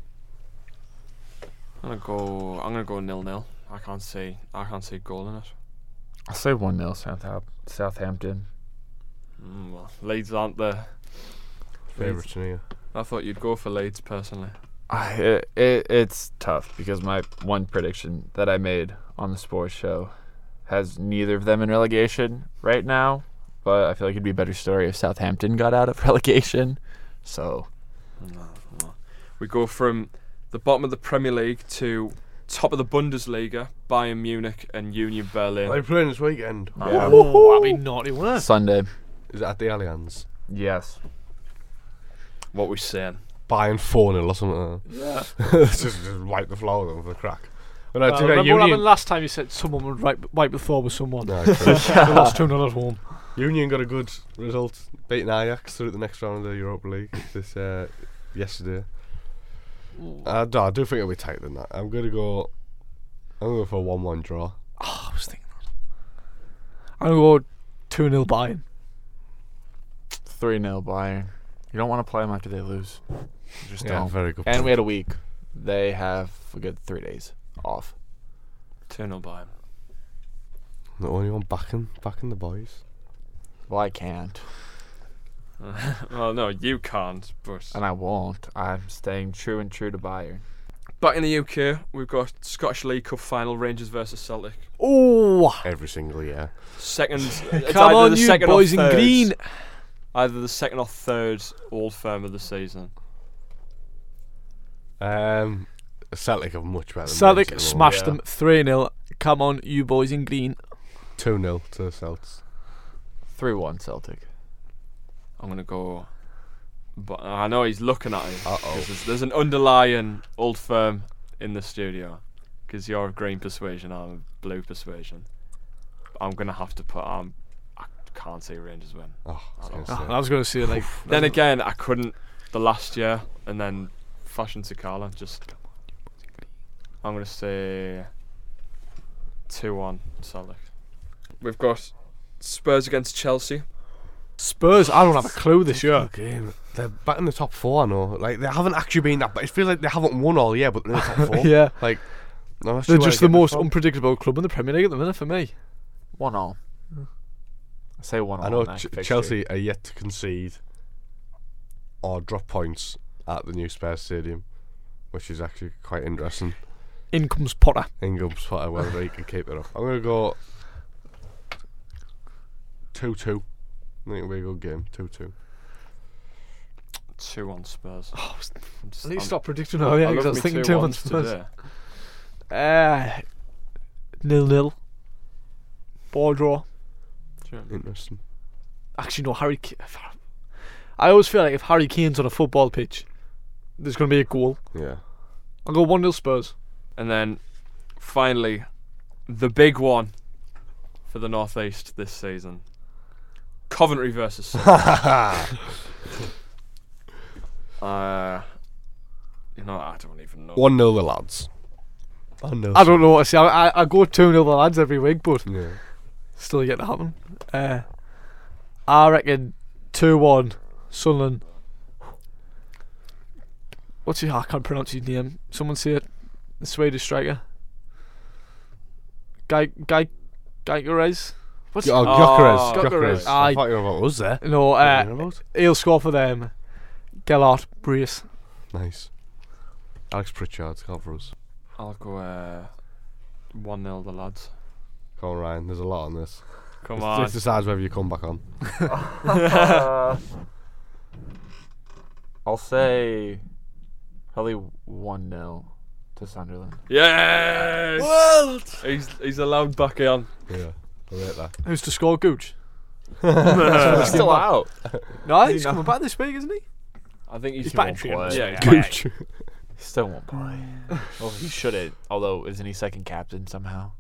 I'm gonna go. I'm gonna go nil nil. I can't see. I can't see goal in it. I'll say 1 0 Southampton. Mm, well, Leeds aren't the. Favourites in here. I thought you'd go for Leeds personally. I, it, it, it's tough because my one prediction that I made on the sports show has neither of them in relegation right now, but I feel like it'd be a better story if Southampton got out of [laughs] relegation. So, No, no. We go from the bottom of the Premier League to top of the Bundesliga, Bayern Munich and Union Berlin. Are they playing this weekend? Yeah. Oh, that'd be naughty, wouldn't it? Sunday. Is it at the Allianz? Yes. What we saying? Bayern 4 0 or something. Yeah. [laughs] just, just wipe the floor with a crack. But no, Uh, to be fair, remember what happened last time you said someone would wipe, wipe the floor with someone? No, true. [laughs] they lost 2 0 at home. Union got a good result, beating Ajax through the next round of the Europa League this uh, yesterday. Uh, I do, I do think it'll be tighter than that. I'm gonna go. I'm going to go for a one-one draw. Oh, I was thinking that. I'm going to go 2 0 Bayern. 3 0 Bayern. You don't want to play them after they lose. You just Yeah, don't. very good. And point. we had a week. They have a good three days off. 2 0 Bayern. the only one backing backing the boys. Well, I can't. [laughs] well, no, you can't, but. And I won't. I'm staying true and true to Bayern. Back in the UK, we've got Scottish League Cup final Rangers versus Celtic. Oh, Every single year. Second. [laughs] come on, the you second boys in green. Either the second or third Old Firm of the season. Um, Celtic are much better. Than Celtic Rangers smashed moment. them 3 0. Come on, you boys in green. Two 0 to the Celts. 3 1 Celtic. I'm going to go. But I know he's looking at it. Uh 'cause oh. There's, there's an underlying Old Firm in the studio. Because you're of green persuasion, I'm of blue persuasion. I'm going to have to put. Um, I can't see Rangers win. Oh, I was gonna Oh, say. I was going to say, like, Then again, I couldn't the last year, and then Fashion to Sakala just. I'm gonna say two one Celtic. We've got Spurs against Chelsea. Spurs, I don't have a clue this year. Game. They're back in the top four, I know. Like they haven't actually been that, but it feels like they haven't won all year, but they're in the top [laughs] four. yeah. Like I'm They're just the most from. unpredictable club in the Premier League at the minute for me. 1 all. I say 1 all. I know Ch- Chelsea are yet to concede or drop points at the new Spurs Stadium, which is actually quite interesting. In comes Potter. In comes Potter, whether he can keep it up. I'm gonna go two-two. I think it'll be a good game. Two-two. Two one Spurs. I'm just- I need I'm- to stop predicting I oh yeah, because I was thinking two two on Spurs. today. Uh, nil nil. Ball draw. Interesting. Actually, no. Harry. K- I always feel like if Harry Kane's on a football pitch, there's going to be a goal. Yeah. I'll go one 0 Spurs. And then finally, the big one for the Northeast this season Coventry versus Sunderland. [laughs] uh, you know, I don't even know. One 0 the lads. I know. I don't know what to say. I, I, I go 2 0 the lads every week, but Yeah. still yet to happen. Uh, I reckon 2 1 Sunderland. What's his? I can't pronounce his name. Someone say it. The Swedish striker. Guy, Guy, Guy Gyökeres? What's Oh, Oh, Gyökeres. Gyökeres. Gyökeres. I Aye. thought you were about us there. No, What uh, about? he'll score for them. Gelhardt, brace. Nice. Alex Pritchard, scored for us. I'll go uh, 1 0 the lads. Come on, Ryan. There's a lot on this. Come it's, on. This decides whether you come back on. [laughs] I'll say probably one 0 to Sunderland. Yes! World! He's, he's allowed back on. Yeah. I rate that. Who's to score, Gooch? [laughs] He's Still out. No, he's coming back this week, isn't he? I think he's He's back in won't training. play. Yeah, Yeah, he's Gooch. Still won't play. [laughs] well, he shouldn't. Although, isn't he second captain somehow?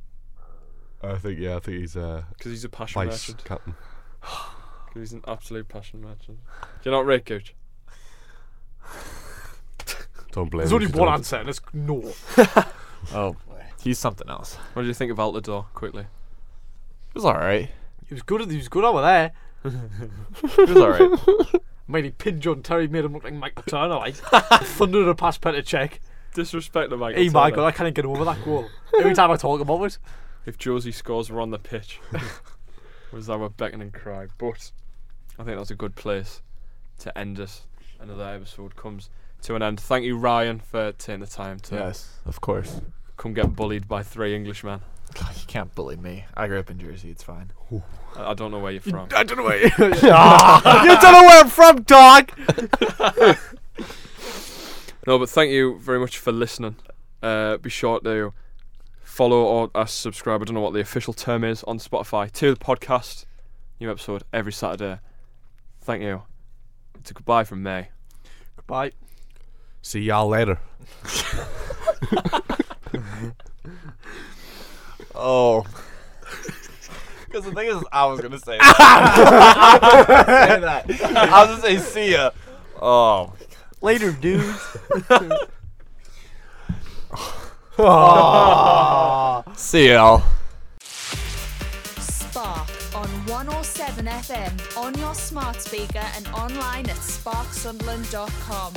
I think, yeah, I think he's uh, Because he's a passion vice merchant. captain. [sighs] 'Cause he's an absolute passion merchant. Do you not rate Gooch? [laughs] Don't blame There's me only if you one don't. answer, and it's no. Oh, boy. he's something else. What do you think of Altidore, quickly? It was alright. He was good. He was good over there. It was alright. [laughs] Made he pinned John Terry, made him look like Michael Turner. Like [laughs] thundered a pass Petr Čech. Disrespect to Michael Hey, my Turner. God, I can't get over that goal. Every time I talk about it, If Jozy scores, we're on the pitch. [laughs] was our beckoning cry. But I think that's a good place to end us. Another episode comes to an end. Thank you, Ryan, for taking the time to yes, of course. come get bullied by three Englishmen. God, you can't bully me. I grew up in Jersey. It's fine. I, I don't know where you're from. I don't know where. [laughs] [laughs] [laughs] you don't know where I'm from, dog. No, but thank you very much for listening. Uh, be sure to follow or uh, subscribe. I don't know what the official term is on Spotify to the podcast. New episode every Saturday. Thank you. It's a goodbye from me. Goodbye. See y'all later. Oh. [laughs] Because the thing is, I was gonna say [laughs] that. say that. [laughs] I was gonna say see ya. Oh. Later, dudes. See y'all. Spark on 107 FM, on your smart speaker, and online at sparksunderland.com.